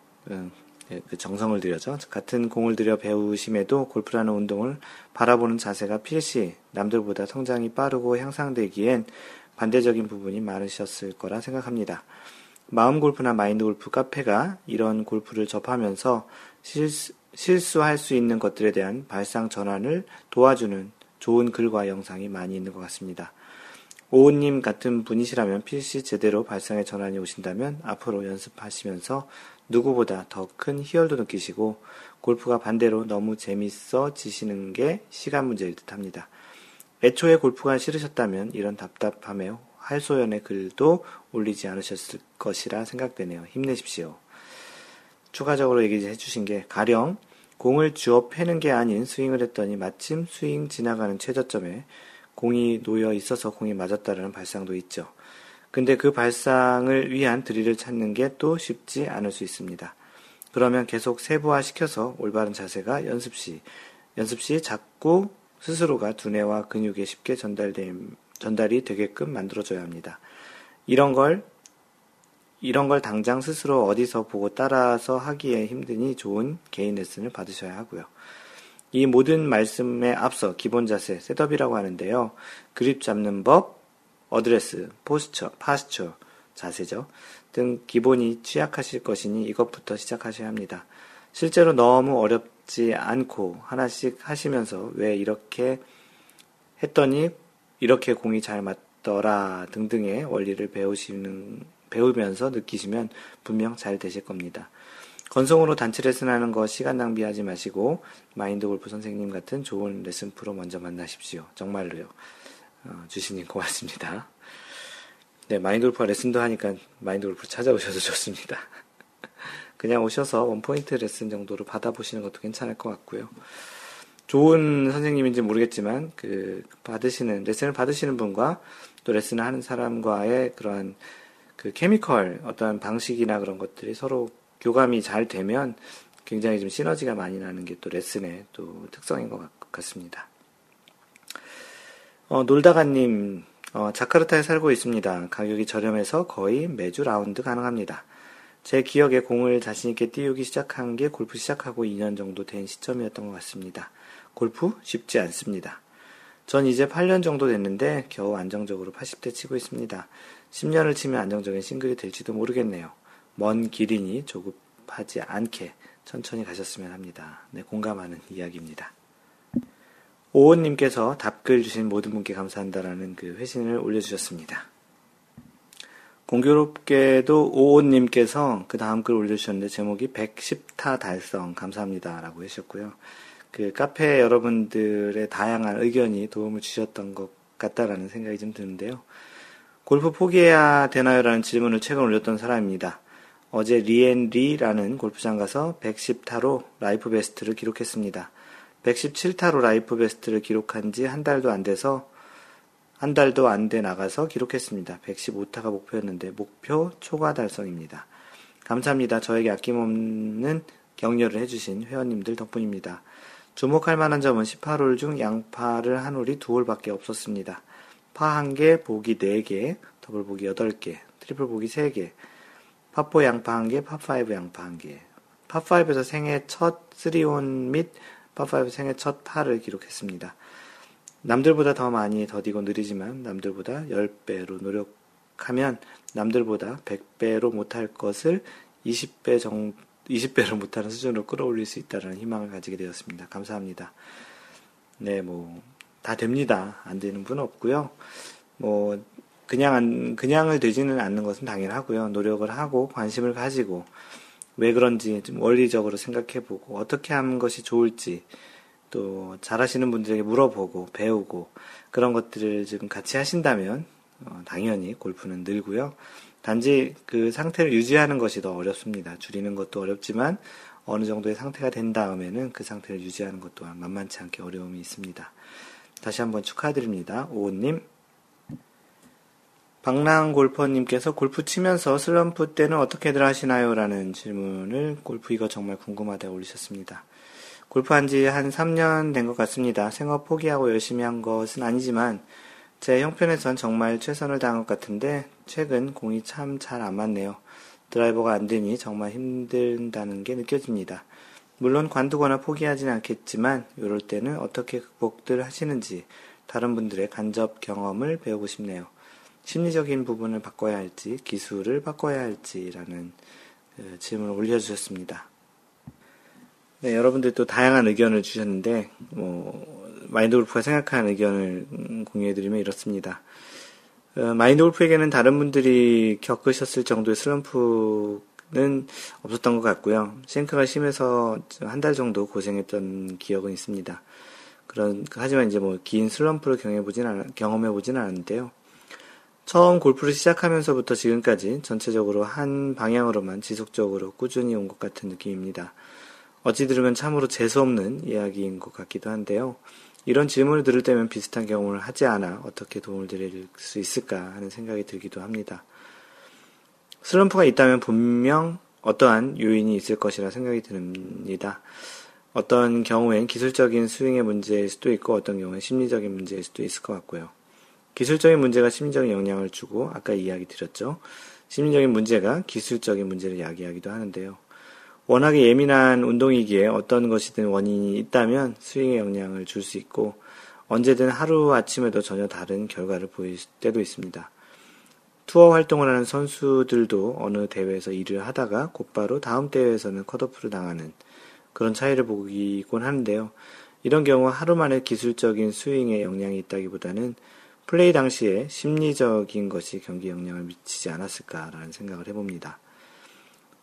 예, 그 정성을 들여죠. 같은 공을 들여 배우심에도 골프라는 운동을 바라보는 자세가 필시 남들보다 성장이 빠르고 향상되기엔 반대적인 부분이 많으셨을 거라 생각합니다. 마음 골프나 마인드 골프 카페가 이런 골프를 접하면서 실수, 실수할 수 있는 것들에 대한 발상 전환을 도와주는 좋은 글과 영상이 많이 있는 것 같습니다. 오우님 같은 분이시라면 필시 제대로 발상의 전환이 오신다면 앞으로 연습하시면서 누구보다 더 큰 희열도 느끼시고 골프가 반대로 너무 재밌어 지시는 게 시간 문제일 듯 합니다. 애초에 골프가 싫으셨다면 이런 답답함에 할소연의 글도 올리지 않으셨을 것이라 생각되네요. 힘내십시오. 추가적으로 얘기해 주신 게 가령 공을 주어 패는 게 아닌 스윙을 했더니 마침 스윙 지나가는 최저점에 공이 놓여 있어서 공이 맞았다는 발상도 있죠. 근데 그 발상을 위한 드릴을 찾는 게 또 쉽지 않을 수 있습니다. 그러면 계속 세부화 시켜서 올바른 자세가 연습 시, 연습 시 자꾸 스스로가 두뇌와 근육에 쉽게 전달됨, 전달이 되게끔 만들어줘야 합니다. 이런 걸 이런 걸 당장 스스로 어디서 보고 따라서 하기에 힘드니 좋은 개인 레슨을 받으셔야 하고요. 이 모든 말씀에 앞서 기본 자세, setup이라고 하는데요. 그립 잡는 법, 어드레스, posture, posture, 자세죠. 등 기본이 취약하실 것이니 이것부터 시작하셔야 합니다. 실제로 너무 어렵 지 않고 하나씩 하시면서 왜 이렇게 했더니 이렇게 공이 잘 맞더라 등등의 원리를 배우시는 배우면서 느끼시면 분명 잘 되실 겁니다. 건성으로 단체 레슨하는 거 시간 낭비하지 마시고 마인드 골프 선생님 같은 좋은 레슨 프로 먼저 만나십시오. 정말로요. 어, 주시님 고맙습니다. 네, 마인드 골프 레슨도 하니까 마인드 골프 찾아오셔도 좋습니다. 그냥 오셔서 원포인트 레슨 정도로 받아보시는 것도 괜찮을 것 같고요. 좋은 선생님인지 모르겠지만 그 받으시는 레슨을 받으시는 분과 또 레슨을 하는 사람과의 그러한 그 케미컬 어떤 방식이나 그런 것들이 서로 교감이 잘 되면 굉장히 좀 시너지가 많이 나는 게 또 레슨의 또 특성인 것 같습니다. 어, 놀다가님, 어, 자카르타에 살고 있습니다. 가격이 저렴해서 거의 매주 라운드 가능합니다. 제 기억에 공을 자신있게 띄우기 시작한 게 골프 시작하고 2년 정도 된 시점이었던 것 같습니다. 골프 쉽지 않습니다. 전 이제 8년 정도 됐는데 겨우 안정적으로 80대 치고 있습니다. 10년을 치면 안정적인 싱글이 될지도 모르겠네요. 먼 길이니 조급하지 않게 천천히 가셨으면 합니다. 네, 공감하는 이야기입니다. 오원님께서 답글 주신 모든 분께 감사한다라는 그 회신을 올려주셨습니다. 공교롭게도 오원님께서 그 다음 글 올려주셨는데 제목이 110타 달성 감사합니다라고 하셨고요. 그 카페 여러분들의 다양한 의견이 도움을 주셨던 것 같다라는 생각이 좀 드는데요. 골프 포기해야 되나요 라는 질문을 최근 올렸던 사람입니다. 어제 리앤리라는 골프장 가서 110타로 life best를 기록했습니다. 117타로 life best를 기록한 지 한 달도 안 돼서 한 달도 안 돼 나가서 기록했습니다. 115타가 목표였는데 목표 초과 달성입니다. 감사합니다. 저에게 아낌없는 격려를 해주신 회원님들 덕분입니다. 주목할 만한 점은 18홀 중 양파를 한 홀이 두 홀밖에 없었습니다. 파 1개, 보기 4개, 더블 보기 8개, 트리플 보기 3개, 파4 양파 1개, 파5 양파 1개. 파5에서 생애 첫 3온 및 파5 생애 첫 파를 기록했습니다. 남들보다 더 많이 더디고 느리지만 남들보다 10배로 노력하면 남들보다 100배로 못할 것을 20배 정 20배로 못하는 수준으로 끌어올릴 수 있다는 희망을 가지게 되었습니다. 감사합니다. 네, 뭐, 다 됩니다. 안 되는 분 없고요. 뭐 그냥 안, 그냥을 되지는 않는 것은 당연하고요. 노력을 하고 관심을 가지고 왜 그런지 좀 원리적으로 생각해보고 어떻게 하는 것이 좋을지 또 잘하시는 분들에게 물어보고 배우고 그런 것들을 지금 같이 하신다면 어, 당연히 골프는 늘고요. 단지 그 상태를 유지하는 것이 더 어렵습니다. 줄이는 것도 어렵지만 어느 정도의 상태가 된 다음에는 그 상태를 유지하는 것 또한 만만치 않게 어려움이 있습니다. 다시 한번 축하드립니다. 오님. 박랑 골퍼님께서 골프 치면서 슬럼프 때는 어떻게들 하시나요? 라는 질문을 골프 이거 정말 궁금하다 올리셨습니다. 골프 한 지 한 3년 된 것 같습니다. 생업 포기하고 열심히 한 것은 아니지만 제 형편에선 정말 최선을 다한 것 같은데 최근 공이 참 잘 안 맞네요. 드라이버가 안 되니 정말 힘든다는 게 느껴집니다. 물론 관두거나 포기하진 않겠지만 이럴 때는 어떻게 극복들 하시는지 다른 분들의 간접 경험을 배우고 싶네요. 심리적인 부분을 바꿔야 할지 기술을 바꿔야 할지라는 그 질문을 올려주셨습니다. 네, 여러분들 또 다양한 의견을 주셨는데 뭐 마인드 골프가 생각하는 의견을 공유해드리면 이렇습니다. 어, 마인드 골프에게는 다른 분들이 겪으셨을 정도의 슬럼프는 없었던 것 같고요. 싱크가 심해서 한 달 정도 고생했던 기억은 있습니다. 그런 하지만 이제 뭐 긴 슬럼프를 경험해보진 않, 경험해보진 않았는데요. 처음 골프를 시작하면서부터 지금까지 전체적으로 한 방향으로만 지속적으로 꾸준히 온 것 같은 느낌입니다. 어찌 들으면 참으로 재수없는 이야기인 것 같기도 한데요. 이런 질문을 들을 때면 비슷한 경험을 하지 않아 어떻게 도움을 드릴 수 있을까 하는 생각이 들기도 합니다. 슬럼프가 있다면 분명 어떠한 요인이 있을 것이라 생각이 듭니다. 어떤 경우엔 기술적인 스윙의 문제일 수도 있고 어떤 경우엔 심리적인 문제일 수도 있을 것 같고요. 기술적인 문제가 심리적인 영향을 주고 아까 이야기 드렸죠. 심리적인 문제가 기술적인 문제를 야기하기도 하는데요. 워낙에 예민한 운동이기에 어떤 것이든 원인이 있다면 스윙에 영향을 줄 수 있고 언제든 하루 아침에도 전혀 다른 결과를 보일 때도 있습니다. 투어 활동을 하는 선수들도 어느 대회에서 일을 하다가 곧바로 다음 대회에서는 컷오프를 당하는 그런 차이를 보이곤 하는데요. 이런 경우 하루 만에 기술적인 스윙에 영향이 있다기보다는 플레이 당시에 심리적인 것이 경기 영향을 미치지 않았을까라는 생각을 해봅니다.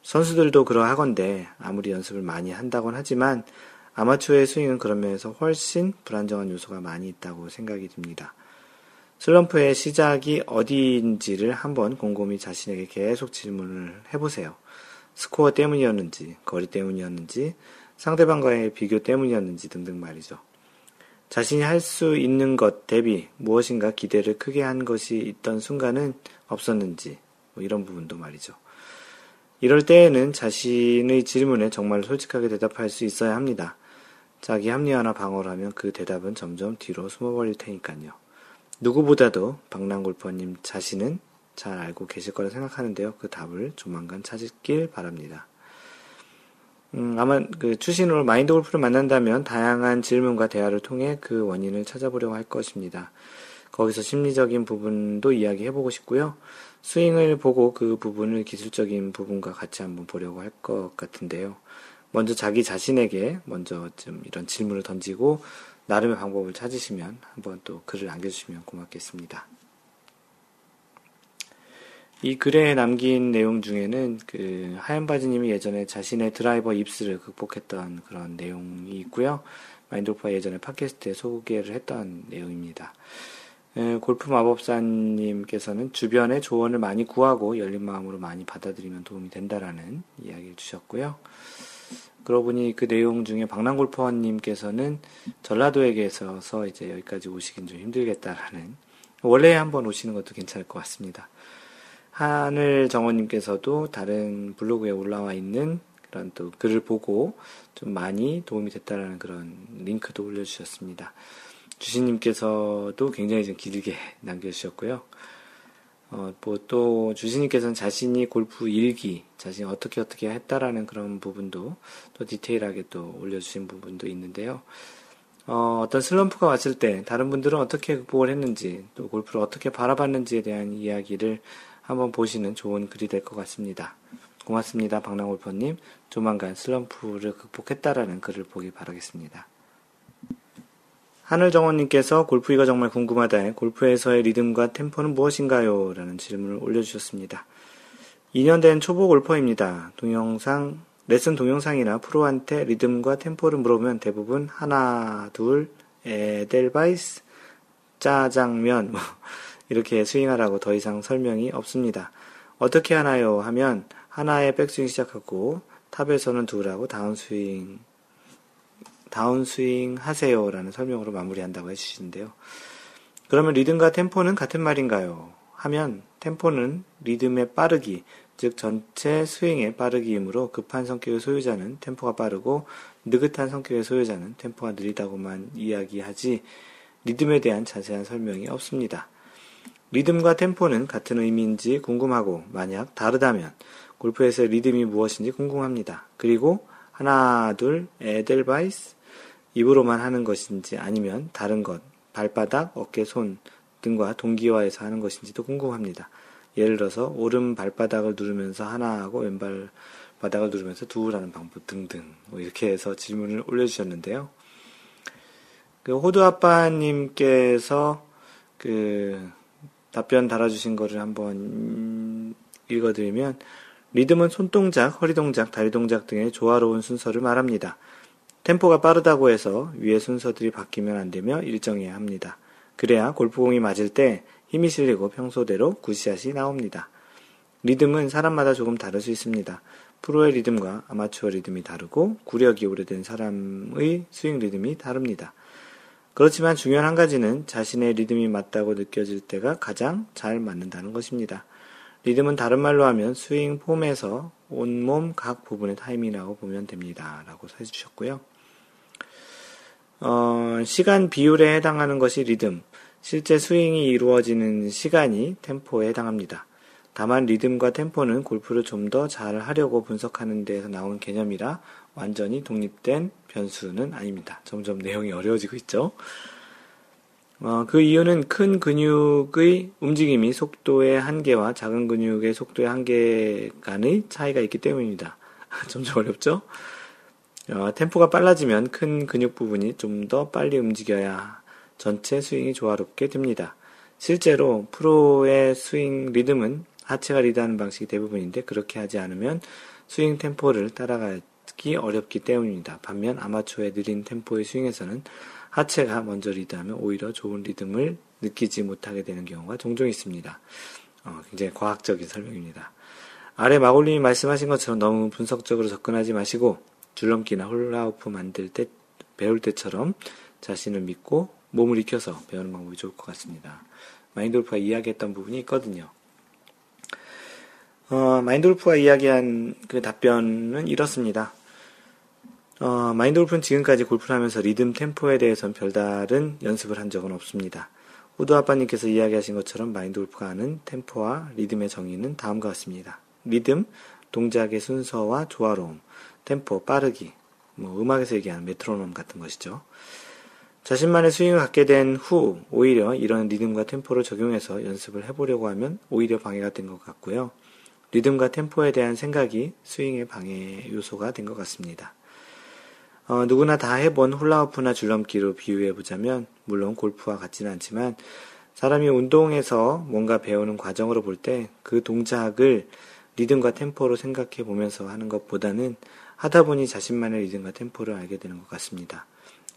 선수들도 그러하건데 아무리 연습을 많이 한다곤 하지만 아마추어의 스윙은 그런 면에서 훨씬 불안정한 요소가 많이 있다고 생각이 듭니다. 슬럼프의 시작이 어디인지를 한번 곰곰이 자신에게 계속 질문을 해보세요. 스코어 때문이었는지, 거리 때문이었는지, 상대방과의 비교 때문이었는지 등등 말이죠. 자신이 할 수 있는 것 대비 무엇인가 기대를 크게 한 것이 있던 순간은 없었는지, 뭐 이런 부분도 말이죠. 이럴 때에는 자신의 질문에 정말 솔직하게 대답할 수 있어야 합니다. 자기 합리화나 방어를 하면 그 대답은 점점 뒤로 숨어버릴 테니까요. 누구보다도 박랑골퍼님 자신은 잘 알고 계실 거라 생각하는데요. 그 답을 조만간 찾길 바랍니다. 음, 아마 그 추신으로 마인드 골프를 만난다면 다양한 질문과 대화를 통해 그 원인을 찾아보려고 할 것입니다. 거기서 심리적인 부분도 이야기해보고 싶고요. 스윙을 보고 그 부분을 기술적인 부분과 같이 한번 보려고 할 것 같은데요. 먼저 자기 자신에게 먼저 좀 이런 질문을 던지고 나름의 방법을 찾으시면 한번 또 글을 남겨주시면 고맙겠습니다. 이 글에 남긴 내용 중에는 그 하얀 바지님이 예전에 자신의 드라이버 입술을 극복했던 그런 내용이 있고요. 마인드오파 예전에 팟캐스트에 소개를 했던 내용입니다. 골프 마법사님께서는 주변의 조언을 많이 구하고 열린 마음으로 많이 받아들이면 도움이 된다라는 이야기를 주셨고요. 그러고 보니 그 내용 중에 박랑골퍼님께서는 전라도에게서 이제 여기까지 오시긴 좀 힘들겠다라는 원래 한번 오시는 것도 괜찮을 것 같습니다. 하늘 정원님께서도 다른 블로그에 올라와 있는 그런 또 글을 보고 좀 많이 도움이 됐다라는 그런 링크도 올려주셨습니다. 주신님께서도 굉장히 좀 길게 남겨주셨고요. 어, 뭐 또 주신님께서는 자신이 골프 일기, 자신이 어떻게 어떻게 했다라는 그런 부분도 또 디테일하게 또 올려주신 부분도 있는데요. 어, 어떤 슬럼프가 왔을 때 다른 분들은 어떻게 극복을 했는지 또 골프를 어떻게 바라봤는지에 대한 이야기를 한번 보시는 좋은 글이 될 것 같습니다. 고맙습니다. 박랑골퍼님. 조만간 슬럼프를 극복했다라는 글을 보기 바라겠습니다. 하늘정원님께서 골프이가 정말 궁금하다. 골프에서의 리듬과 템포는 무엇인가요? 라는 질문을 올려주셨습니다. 2년 된 초보 골퍼입니다. 동영상, 레슨 동영상이나 프로한테 리듬과 템포를 물어보면 대부분 하나, 둘, 에델바이스, 짜장면, 뭐 이렇게 스윙하라고 더 이상 설명이 없습니다. 어떻게 하나요? 하면 하나의 백스윙 시작하고 탑에서는 둘하고 다운스윙, 다운스윙 하세요라는 설명으로 마무리한다고 해주시는데요. 그러면 리듬과 템포는 같은 말인가요? 하면 템포는 리듬의 빠르기, 즉 전체 스윙의 빠르기이므로 급한 성격의 소유자는 템포가 빠르고 느긋한 성격의 소유자는 템포가 느리다고만 이야기하지 리듬에 대한 자세한 설명이 없습니다. 리듬과 템포는 같은 의미인지 궁금하고 만약 다르다면 골프에서 리듬이 무엇인지 궁금합니다. 그리고 하나 둘 에델바이스 입으로만 하는 것인지 아니면 다른 것 발바닥 어깨 손 등과 동기화해서 하는 것인지도 궁금합니다. 예를 들어서 오른 발바닥을 누르면서 하나 하고 왼발 바닥을 누르면서 두라는 방법 등등 뭐 이렇게 해서 질문을 올려주셨는데요. 그 호두 아빠님께서 그 답변 달아주신 거를 한번 읽어드리면 리듬은 손동작, 허리동작, 다리동작 등의 조화로운 순서를 말합니다. 템포가 빠르다고 해서 위의 순서들이 바뀌면 안 되며 일정해야 합니다. 그래야 골프공이 맞을 때 힘이 실리고 평소대로 굿샷이 나옵니다. 리듬은 사람마다 조금 다를 수 있습니다. 프로의 리듬과 아마추어 리듬이 다르고 구력이 오래된 사람의 스윙 리듬이 다릅니다. 그렇지만 중요한 한 가지는 자신의 리듬이 맞다고 느껴질 때가 가장 잘 맞는다는 것입니다. 리듬은 다른 말로 하면 스윙 폼에서 온몸 각 부분의 타이밍이라고 보면 됩니다. 라고 해주셨고요. 어, 시간 비율에 해당하는 것이 리듬, 실제 스윙이 이루어지는 시간이 템포에 해당합니다. 다만 리듬과 템포는 골프를 좀 더 잘 하려고 분석하는 데에서 나온 개념이라 완전히 독립된 변수는 아닙니다. 점점 내용이 어려워지고 있죠. 어, 그 이유는 큰 근육의 움직임이 속도의 한계와 작은 근육의 속도의 한계 간의 차이가 있기 때문입니다. 점점 어렵죠? 어, 템포가 빨라지면 큰 근육 부분이 좀 더 빨리 움직여야 전체 스윙이 조화롭게 됩니다. 실제로 프로의 스윙 리듬은 하체가 리드하는 방식이 대부분인데 그렇게 하지 않으면 스윙 템포를 따라가기 어렵기 때문입니다. 반면 아마추어의 느린 템포의 스윙에서는 하체가 먼저 리드하면 오히려 좋은 리듬을 느끼지 못하게 되는 경우가 종종 있습니다. 어, 굉장히 과학적인 설명입니다. 아래 마골님이 말씀하신 것처럼 너무 분석적으로 접근하지 마시고 줄넘기나 홀라우프 만들 때 배울 때처럼 자신을 믿고 몸을 익혀서 배우는 방법이 좋을 것 같습니다. 마인돌프가 이야기했던 부분이 있거든요. 어, 마인돌프가 이야기한 그 답변은 이렇습니다. 어, 마인돌프는 지금까지 골프를 하면서 리듬 템포에 대해서는 별다른 연습을 한 적은 없습니다. 우드 아빠님께서 이야기하신 것처럼 마인드골프가 아는 템포와 리듬의 정의는 다음과 같습니다. 리듬, 동작의 순서와 조화로움, 템포, 빠르기, 뭐 음악에서 얘기하는 메트로놈 같은 것이죠. 자신만의 스윙을 갖게 된 후 오히려 이런 리듬과 템포를 적용해서 연습을 해보려고 하면 오히려 방해가 된 것 같고요. 리듬과 템포에 대한 생각이 스윙의 방해 요소가 된 것 같습니다. 어, 누구나 다 해본 훌라후프나 줄넘기로 비유해보자면, 물론 골프와 같지는 않지만, 사람이 운동에서 뭔가 배우는 과정으로 볼 때 그 동작을 리듬과 템포로 생각해 보면서 하는 것보다는 하다 보니 자신만의 리듬과 템포를 알게 되는 것 같습니다.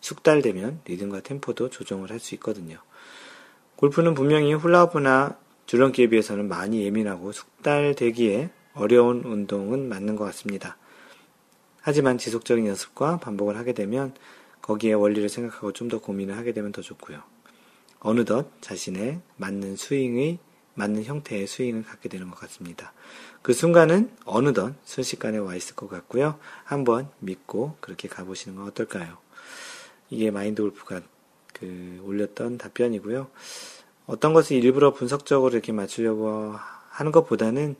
숙달되면 리듬과 템포도 조정을 할 수 있거든요. 골프는 분명히 훌라후프나 줄넘기에 비해서는 많이 예민하고 숙달되기에 어려운 운동은 맞는 것 같습니다. 하지만 지속적인 연습과 반복을 하게 되면 거기에 원리를 생각하고 좀 더 고민을 하게 되면 더 좋고요. 어느덧 자신의 맞는 스윙의 맞는 형태의 스윙을 갖게 되는 것 같습니다. 그 순간은 어느덧 순식간에 와 있을 것 같고요. 한번 믿고 그렇게 가보시는 건 어떨까요? 이게 마인드 골프가 그 올렸던 답변이고요. 어떤 것을 일부러 분석적으로 이렇게 맞추려고 하는 것보다는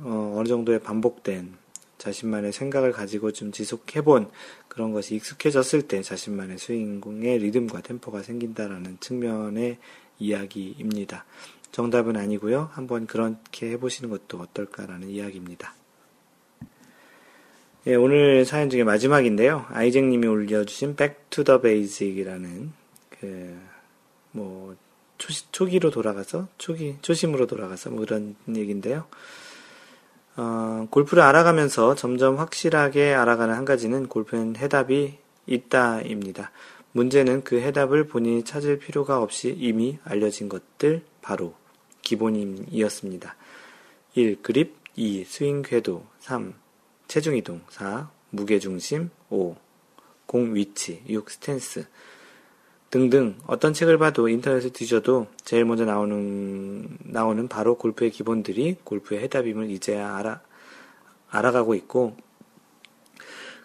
어, 어느 정도의 반복된 자신만의 생각을 가지고 좀 지속해본 그런 것이 익숙해졌을 때 자신만의 스윙의 리듬과 템포가 생긴다라는 측면의 이야기입니다. 정답은 아니고요. 한번 그렇게 해보시는 것도 어떨까라는 이야기입니다. 예, 오늘 사연 중에 마지막인데요. 아이잭님이 올려주신 Back to the Basic이라는 그, 뭐, 초, 초기로 돌아가서, 초기, 초심으로 돌아가서 뭐 그런 얘기인데요. 어, 골프를 알아가면서 점점 확실하게 알아가는 한 가지는 골프는 해답이 있다입니다. 문제는 그 해답을 본인이 찾을 필요가 없이 이미 알려진 것들 바로 기본임이었습니다. 1. 그립 2. 스윙 궤도 3. 체중 이동 4. 무게 중심 5. 공 위치 6. 스탠스 등등 어떤 책을 봐도 인터넷을 뒤져도 제일 먼저 나오는 나오는 바로 골프의 기본들이 골프의 해답임을 이제야 알아 알아가고 있고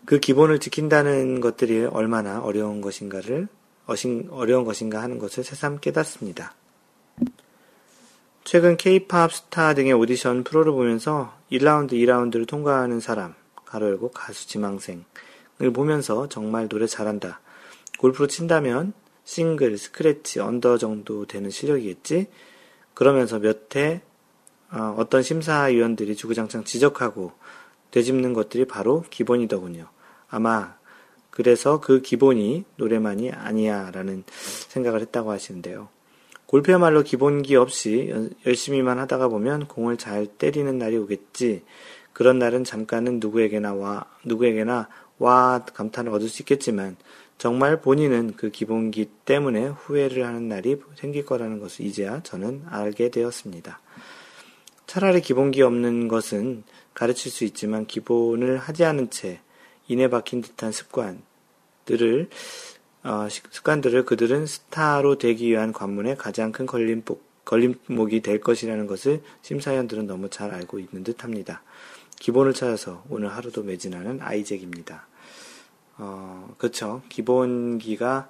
그 기본을 지킨다는 것들이 얼마나 어려운 것인가를 어신, 어려운 것인가 하는 것을 새삼 깨닫습니다. 최근 K-팝 스타 등의 오디션 프로를 보면서 1라운드, 2라운드를 통과하는 사람, 괄호 열고 가수 지망생을 보면서 정말 노래 잘한다. 골프로 친다면 싱글, 스크래치, 언더 정도 되는 실력이겠지? 그러면서 몇 해 어, 어떤 심사위원들이 주구장창 지적하고 되짚는 것들이 바로 기본이더군요. 아마 그래서 그 기본이 노래만이 아니야 라는 생각을 했다고 하시는데요. 골프야말로 기본기 없이 열심히만 하다가 보면 공을 잘 때리는 날이 오겠지. 그런 날은 잠깐은 누구에게나 와, 누구에게나 와 감탄을 얻을 수 있겠지만 정말 본인은 그 기본기 때문에 후회를 하는 날이 생길 거라는 것을 이제야 저는 알게 되었습니다. 차라리 기본기 없는 것은 가르칠 수 있지만 기본을 하지 않은 채 인해 박힌 듯한 습관들을 어, 습관들을 그들은 스타로 되기 위한 관문의 가장 큰 걸림목, 걸림목이 될 것이라는 것을 심사위원들은 너무 잘 알고 있는 듯 합니다. 기본을 찾아서 오늘 하루도 매진하는 아이잭입니다. 어, 그렇죠. 기본기가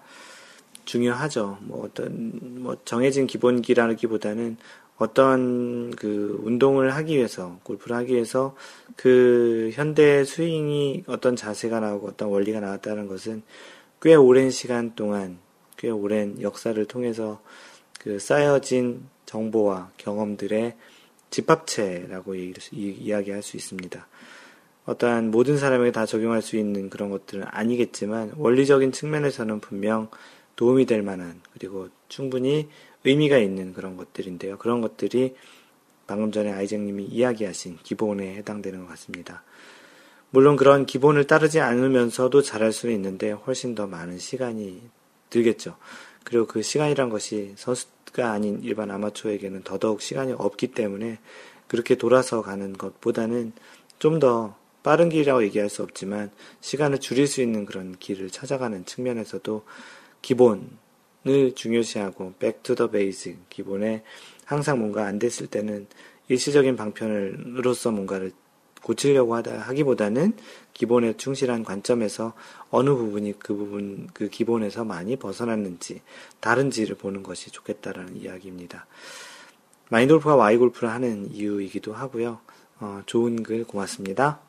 중요하죠. 뭐 어떤 뭐 정해진 기본기라기보다는 어떤 그 운동을 하기 위해서 골프를 하기 위해서 그 현대 스윙이 어떤 자세가 나오고 어떤 원리가 나왔다는 것은 꽤 오랜 시간 동안 꽤 오랜 역사를 통해서 그 쌓여진 정보와 경험들의 집합체라고 이야기할 수 있습니다. 어떠한 모든 사람에게 다 적용할 수 있는 그런 것들은 아니겠지만 원리적인 측면에서는 분명 도움이 될 만한 그리고 충분히 의미가 있는 그런 것들인데요. 그런 것들이 방금 전에 아이잭님이 이야기하신 기본에 해당되는 것 같습니다. 물론 그런 기본을 따르지 않으면서도 잘할 수는 있는데 훨씬 더 많은 시간이 들겠죠. 그리고 그 시간이란 것이 선수가 아닌 일반 아마추어에게는 더더욱 시간이 없기 때문에 그렇게 돌아서 가는 것보다는 좀 더 빠른 길이라고 얘기할 수 없지만 시간을 줄일 수 있는 그런 길을 찾아가는 측면에서도 기본을 중요시하고 the basic 기본에 항상 뭔가 안 됐을 때는 일시적인 방편으로서 뭔가를 고치려고 하다 하기보다는 기본에 충실한 관점에서 어느 부분이 그 부분 그 기본에서 많이 벗어났는지 다른지를 보는 것이 좋겠다라는 이야기입니다. 마인돌프가 와이 골프를 하는 이유이기도 하고요. 어, 좋은 글 고맙습니다.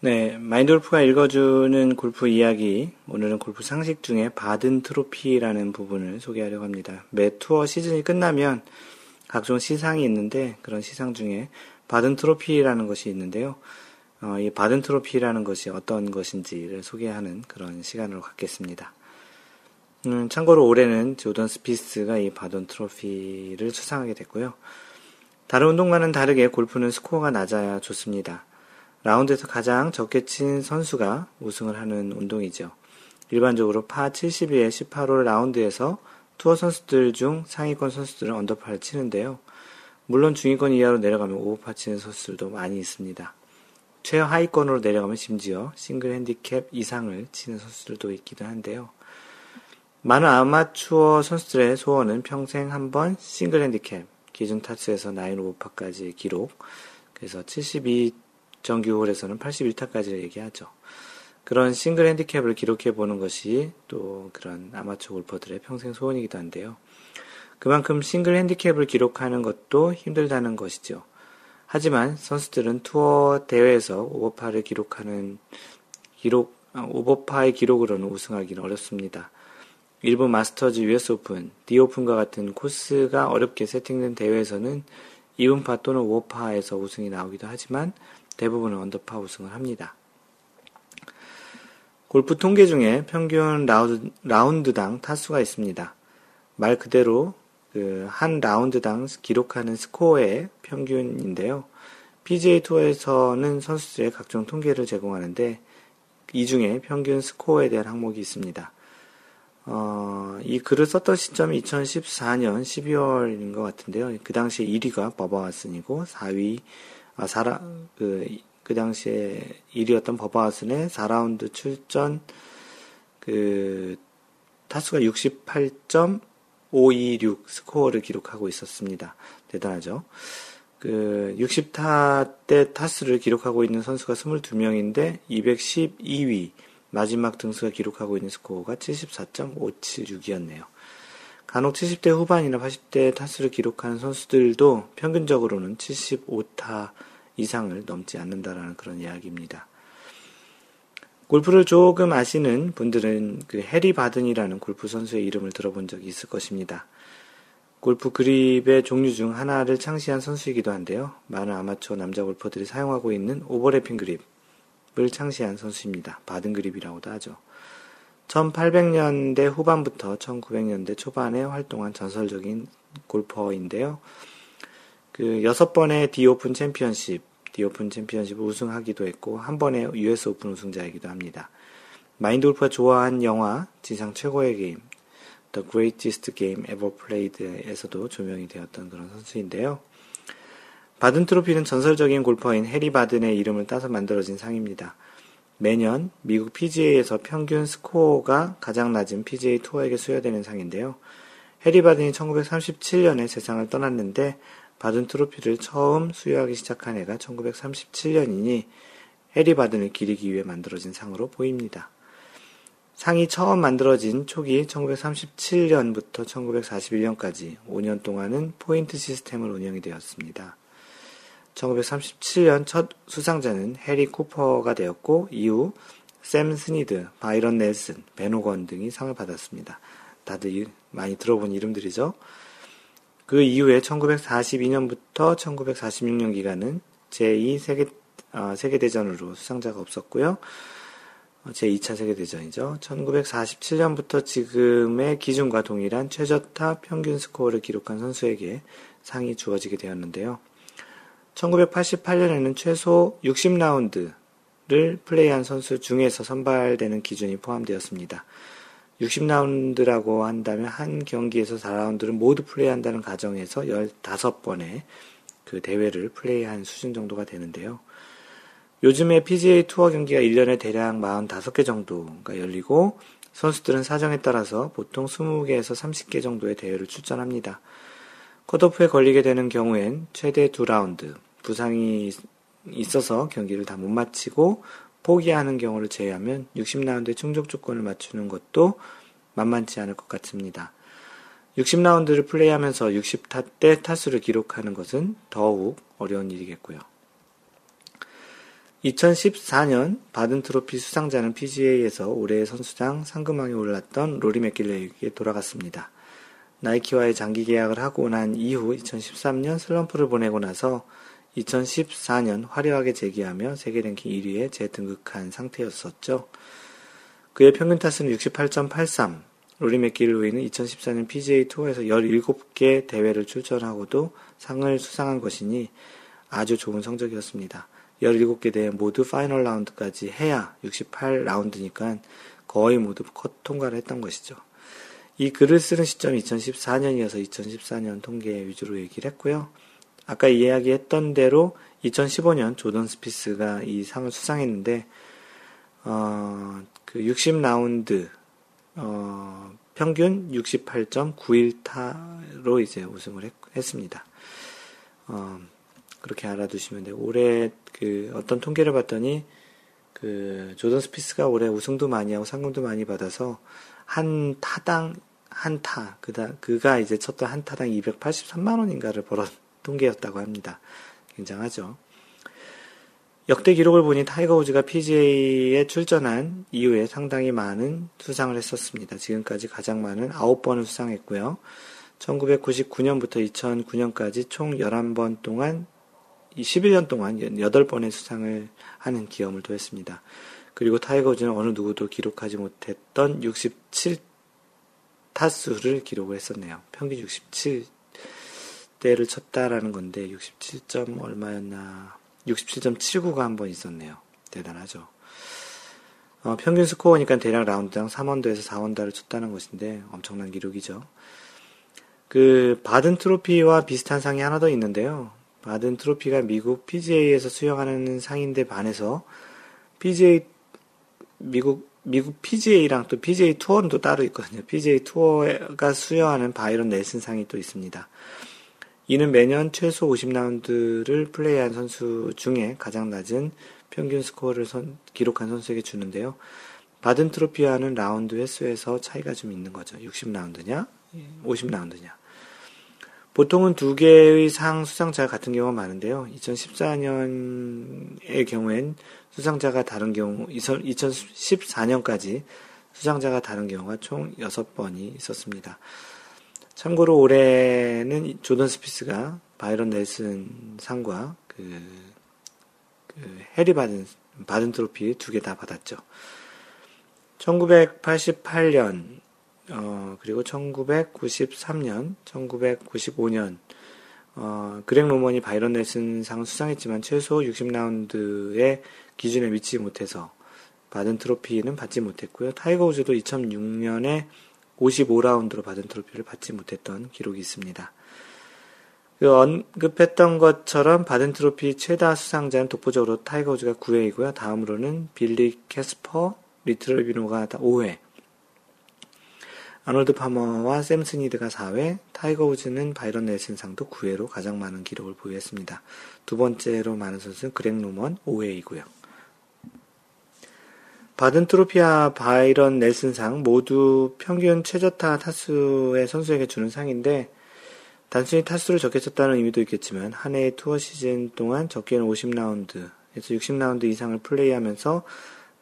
네, 마인드골프가 읽어주는 골프 이야기, 오늘은 골프 상식 중에 바든 트로피라는 부분을 소개하려고 합니다. 매 투어 시즌이 끝나면 각종 시상이 있는데, 그런 시상 중에 바든 트로피라는 것이 있는데요. 어, 이 바든 트로피라는 것이 어떤 것인지를 소개하는 그런 시간으로 갖겠습니다. 음, 참고로 올해는 조던 스피스가 이 바든 트로피를 수상하게 됐고요. 다른 운동과는 다르게 골프는 스코어가 낮아야 좋습니다. 라운드에서 가장 적게 친 선수가 우승을 하는 운동이죠. 일반적으로 파 72의 18홀 라운드에서 투어 선수들 중 상위권 선수들은 언더파를 치는데요. 물론 중위권 이하로 내려가면 오버파 치는 선수들도 많이 있습니다. 최하위권으로 내려가면 심지어 싱글 핸디캡 이상을 치는 선수들도 있기도 한데요. 많은 아마추어 선수들의 소원은 평생 한 번 싱글 핸디캡, 기준 타수에서 나인 오버파까지 기록, 그래서 72 정규홀에서는 81타까지 얘기하죠. 그런 싱글 핸디캡을 기록해 보는 것이 또 그런 아마추어 골퍼들의 평생 소원이기도 한데요. 그만큼 싱글 핸디캡을 기록하는 것도 힘들다는 것이죠. 하지만 선수들은 투어 대회에서 오버파를 기록하는 기록 아, 오버파의 기록으로는 우승하기는 어렵습니다. 일부 마스터즈 US 오픈, 디 오픈과 같은 코스가 어렵게 세팅된 대회에서는 이븐파 또는 오버파에서 우승이 나오기도 하지만 대부분은 언더파 우승을 합니다. 골프 통계 중에 평균 라운드, 당 타수가 있습니다. 말 그대로 그 한 라운드당 기록하는 스코어의 평균인데요. PGA 투어에서는 선수들의 각종 통계를 제공하는데 이 중에 평균 스코어에 대한 항목이 있습니다. 어, 이 글을 썼던 시점이 2014년 12월인 것 같은데요. 그 당시에 1위가 버버 왓슨이고 4위 아, 사라, 그, 그 당시에 1위였던 버바하슨의 4라운드 출전 그 타수가 68.526 스코어를 기록하고 있었습니다. 대단하죠. 그 60타 때 타수를 기록하고 있는 선수가 22명인데 212위 마지막 등수가 기록하고 있는 스코어가 74.576이었네요. 간혹 70대 후반이나 80대 타수를 기록하는 선수들도 평균적으로는 75타 이상을 넘지 않는다라는 그런 이야기입니다. 골프를 조금 아시는 분들은 그 해리 바든이라는 골프 선수의 이름을 들어본 적이 있을 것입니다. 골프 그립의 종류 중 하나를 창시한 선수이기도 한데요. 많은 아마추어 남자 골퍼들이 사용하고 있는 오버래핑 그립을 창시한 선수입니다. 바든 그립이라고도 하죠. 1800년대 후반부터 1900년대 초반에 활동한 전설적인 골퍼인데요. 그 여섯 번의 디오픈 챔피언십, 디오픈 챔피언십을 우승하기도 했고 한 번의 US 오픈 우승자이기도 합니다. 마인드 골프가 좋아한 영화 지상 최고의 게임 The Greatest Game Ever Played에서도 조명이 되었던 그런 선수인데요. 바든 트로피는 전설적인 골퍼인 해리 바든의 이름을 따서 만들어진 상입니다. 매년 미국 PGA에서 평균 스코어가 가장 낮은 PGA 투어에게 수여되는 상인데요. 해리 바든이 1937년에 세상을 떠났는데 바든 트로피를 처음 수여하기 시작한 해가 1937년이니 해리 바든을 기리기 위해 만들어진 상으로 보입니다. 상이 처음 만들어진 초기 1937년부터 1941년까지 5년 동안은 포인트 시스템을 운영이 되었습니다. 1937년 첫 수상자는 해리 쿠퍼가 되었고 이후 샘 스니드, 바이런 넬슨, 벤 호건 등이 상을 받았습니다. 다들 많이 들어본 이름들이죠. 그 이후에 1942년부터 1946년 기간은 제2 세계, 어, 세계대전으로 수상자가 없었고요. 제2차 세계대전이죠. 1947년부터 지금의 기준과 동일한 최저타 평균 스코어를 기록한 선수에게 상이 주어지게 되었는데요. 1988년에는 최소 60라운드를 플레이한 선수 중에서 선발되는 기준이 포함되었습니다. 60라운드라고 한다면 한 경기에서 4라운드를 모두 플레이한다는 가정에서 15번의 그 대회를 플레이한 수준 정도가 되는데요. 요즘에 PGA 투어 경기가 1년에 대략 45개 정도가 열리고 선수들은 사정에 따라서 보통 20개에서 30개 정도의 대회를 출전합니다. 컷오프에 걸리게 되는 경우엔 최대 2라운드, 부상이 있어서 경기를 다 못 마치고 포기하는 경우를 제외하면 60라운드의 충족 조건을 맞추는 것도 만만치 않을 것 같습니다. 60라운드를 플레이하면서 60타 때 타수를 기록하는 것은 더욱 어려운 일이겠고요. 2014년 바든 트로피 수상자는 PGA에서 올해의 선수장 상금왕에 올랐던 로리 맥길레에게 돌아갔습니다. 나이키와의 장기 계약을 하고 난 이후 2013년 슬럼프를 보내고 나서 2014년 화려하게 재기하며 세계 랭킹 1위에 재등극한 상태였었죠. 그의 평균 타수는 68.83. 로리 맥길로이는 2014년 PGA 투어에서 17개 대회를 출전하고도 상을 수상한 것이니 아주 좋은 성적이었습니다. 17개 대회 모두 파이널 라운드까지 해야 68라운드니까 거의 모두 컷 통과를 했던 것이죠. 이 글을 쓰는 시점이 2014년이어서 2014년 통계 위주로 얘기를 했고요. 아까 이야기했던 대로 2015년 조던 스피스가 이 상을 수상했는데 어, 그 60라운드 어, 평균 68.91타로 이제 우승을 했, 습니다 어, 그렇게 알아두시면 돼요. 올해 그 어떤 통계를 봤더니 그 조던 스피스가 올해 우승도 많이 하고 상금도 많이 받아서 한 타당 한 타, 그다 그가 이제 쳤던 한 타당 283만 원인가를 벌었 통계였다고 합니다. 굉장하죠. 역대 기록을 보니 타이거 우즈가 PGA에 출전한 이후에 상당히 많은 수상을 했었습니다. 지금까지 가장 많은 9번을 수상했고요. 1999년부터 2009년까지 총 11번 동안 11년 동안 8번의 수상을 하는 기염을 토했습니다. 그리고 타이거 우즈는 어느 누구도 기록하지 못했던 67 타수를 기록을 했었네요. 평균 67 대를 쳤다라는 건데 67점 얼마였나 67.79가 한 번 있었네요. 대단하죠. 어, 평균 스코어니까 대략 라운드당 3언더에서 4언더를 쳤다는 것인데 엄청난 기록이죠. 그 바든 트로피와 비슷한 상이 하나 더 있는데요. 바든 트로피가 미국 PGA에서 수여하는 상인데 반해서 PGA 미국 미국 PGA랑 또 PGA 투어는 또 따로 있거든요. PGA 투어가 수여하는 바이런 넬슨 상이 또 있습니다. 이는 매년 최소 50라운드를 플레이한 선수 중에 가장 낮은 평균 스코어를 선, 기록한 선수에게 주는데요. 바든 트로피와는 라운드 횟수에서 차이가 좀 있는 거죠. 60라운드냐, 50라운드냐. 보통은 두 개의 상 수상자 같은 경우가 많은데요. 2014년의 경우엔 수상자가 다른 경우, 2014년까지 수상자가 다른 경우가 총 6번이 있었습니다. 참고로 올해는 조던 스피스가 바이런 넬슨 상과 그, 그 해리 바든, 바든 트로피 두 개 다 받았죠. 1988년, 어, 그리고 1993년, 1995년, 어, 그렉 노먼이 바이런 넬슨 상을 수상했지만 최소 60라운드의 기준에 미치지 못해서 바든 트로피는 받지 못했고요. 타이거 우즈도 2006년에 55라운드로 바든 트로피를 받지 못했던 기록이 있습니다. 그 언급했던 것처럼 바든 트로피 최다 수상자는 독보적으로 타이거 우즈가 9회이고요. 다음으로는 빌리 캐스퍼, 리 트레비노가 5회, 아놀드 파머와 샘 스니드가 4회, 타이거 우즈는 바이런 넬슨상도 9회로 가장 많은 기록을 보유했습니다. 두 번째로 많은 선수는 그렉 노먼 5회이고요. 바든 트로피와 바이런 넬슨상 모두 평균 최저타 타수의 선수에게 주는 상인데 단순히 타수를 적게 쳤다는 의미도 있겠지만 한 해의 투어 시즌 동안 적게는 50라운드에서 60라운드 이상을 플레이하면서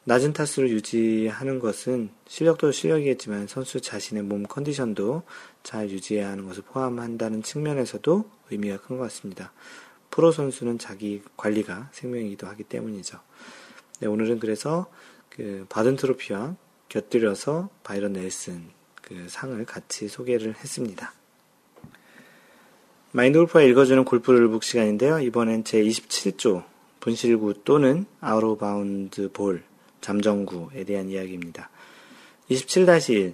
낮은 타수를 유지하는 것은 실력도 실력이겠지만 선수 자신의 몸 컨디션도 잘 유지해야 하는 것을 포함한다는 측면에서도 의미가 큰 것 같습니다. 프로 선수는 자기 관리가 생명이기도 하기 때문이죠. 네, 오늘은 그래서 그 바든 트로피와 곁들여서 바이런 넬슨 그 상을 같이 소개를 했습니다. 마인드 골프가 읽어주는 골프 rulebook 시간인데요. 이번엔 제 27조 분실구 또는 out of bounds 볼 잠정구에 대한 이야기입니다. 27-1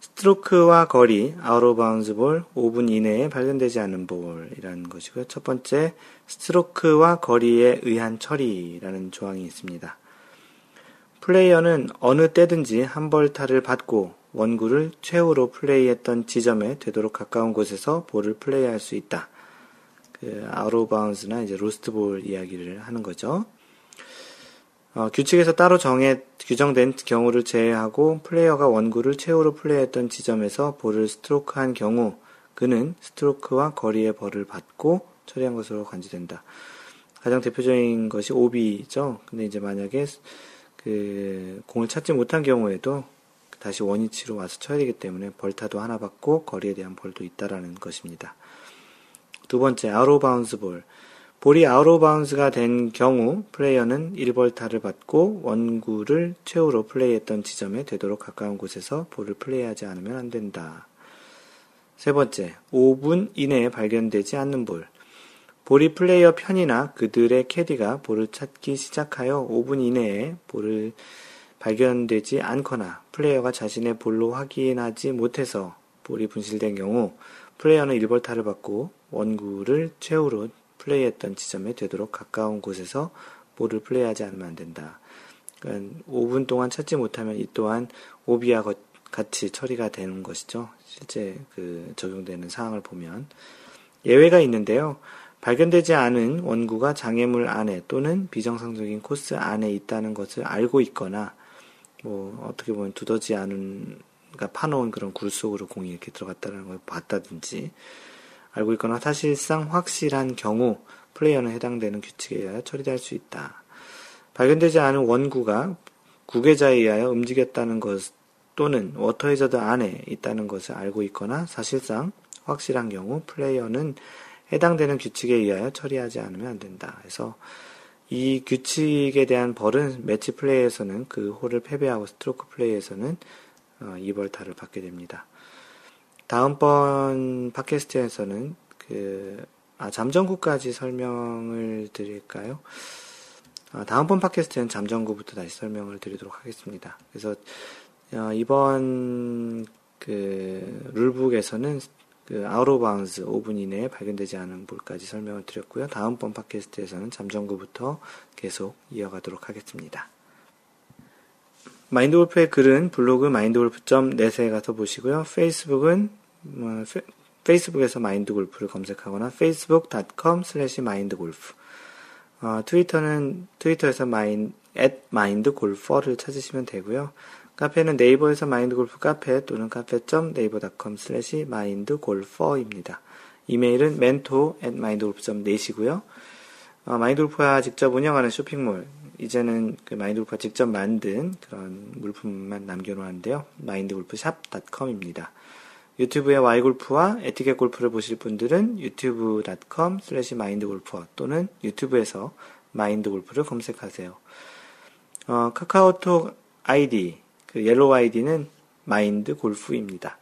스트로크와 거리, bounds 볼 5분 이내에 발견되지 않는 볼이라는 것이고요. 첫 번째, 스트로크와 거리에 의한 처리라는 조항이 있습니다. 플레이어는 어느 때든지 한 벌타를 받고 원구를 최후로 플레이했던 지점에 되도록 가까운 곳에서 볼을 플레이할 수 있다. 그 out of bounds나 이제 로스트 볼 이야기를 하는 거죠. 어, 규칙에서 따로 정해 규정된 경우를 제외하고 플레이어가 원구를 최후로 플레이했던 지점에서 볼을 스트로크한 경우 그는 스트로크와 거리의 벌을 받고 처리한 것으로 간주된다. 가장 대표적인 것이 오비죠. 근데 이제 만약에 그 공을 찾지 못한 경우에도 다시 원위치로 와서 쳐야 되기 때문에 벌타도 하나 받고 거리에 대한 벌도 있다라는 것입니다. 두 번째 out of bounds 볼. 볼이 of bounds가 된 경우 플레이어는 1벌타를 받고 원구를 최후로 플레이했던 지점에 되도록 가까운 곳에서 볼을 플레이하지 않으면 안 된다. 세 번째, 5분 이내에 발견되지 않는 볼. 볼이 플레이어 편이나 그들의 캐디가 볼을 찾기 시작하여 5분 이내에 볼을 발견되지 않거나 플레이어가 자신의 볼로 확인하지 못해서 볼이 분실된 경우 플레이어는 1벌타를 받고 원구를 최후로 플레이했던 지점에 되도록 가까운 곳에서 볼을 플레이하지 않으면 안 된다. 그러니까 5분 동안 찾지 못하면 이 또한 오비와 같이 처리가 되는 것이죠. 실제 그 적용되는 사항을 보면 예외가 있는데요. 발견되지 않은 원구가 장애물 안에 또는 비정상적인 코스 안에 있다는 것을 알고 있거나 뭐 어떻게 보면 두더지 않은 그러니까 파놓은 그런 굴 속으로 공이 이렇게 들어갔다는 걸 봤다든지 알고 있거나 사실상 확실한 경우 플레이어는 해당되는 규칙에 의하여 처리될 수 있다. 발견되지 않은 원구가 국외자에 의하여 움직였다는 것 또는 워터 해저드 안에 있다는 것을 알고 있거나 사실상 확실한 경우 플레이어는 해당되는 규칙에 의하여 처리하지 않으면 안 된다. 그래서 이 규칙에 대한 벌은 매치 플레이에서는 그 홀을 패배하고 스트로크 플레이에서는 어, 이벌타를 받게 됩니다. 다음번 팟캐스트에서는 그, 아, 잠정구까지 설명을 드릴까요? 아, 다음번 팟캐스트는 잠정구부터 다시 설명을 드리도록 하겠습니다. 그래서, 어, 이번 그, rulebook에서는 그 out of bounds 5분 이내에 발견되지 않은 볼까지 설명을 드렸고요. 다음번 팟캐스트에서는 잠정구부터 계속 이어가도록 하겠습니다. 마인드골프의 글은 블로그 마인드골프.net에 가서 보시고요. 페이스북은 어, 페이스북에서 마인드골프를 검색하거나 facebook.com slash mindgolf 어, 트위터는 트위터에서 마인 at mindgolfer를 찾으시면 되고요. 카페는 네이버에서 마인드골프 카페 또는 카페.네이버.com slash mindgolfer입니다. 이메일은 mentor at mindgolf.net이고요. 어, 마인드골프가 직접 운영하는 쇼핑몰 이제는 그 마인드골프가 직접 만든 그런 물품만 남겨놓았는데요. 마인드골프샵.com입니다. 유튜브의 Y골프와 에티켓 골프를 보실 분들은 유튜브.com slash mindgolfer 또는 유튜브에서 마인드골프를 검색하세요. 어, 카카오톡 아이디, 그 yellow 아이디는 마인드 골프입니다.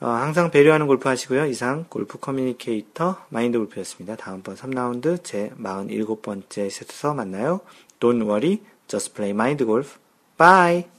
어, 항상 배려하는 골프 하시고요. 이상 골프 커뮤니케이터 마인드 골프였습니다. 다음번 3라운드 제 47번째 셋에서 만나요. Don't worry, just play mind golf. Bye!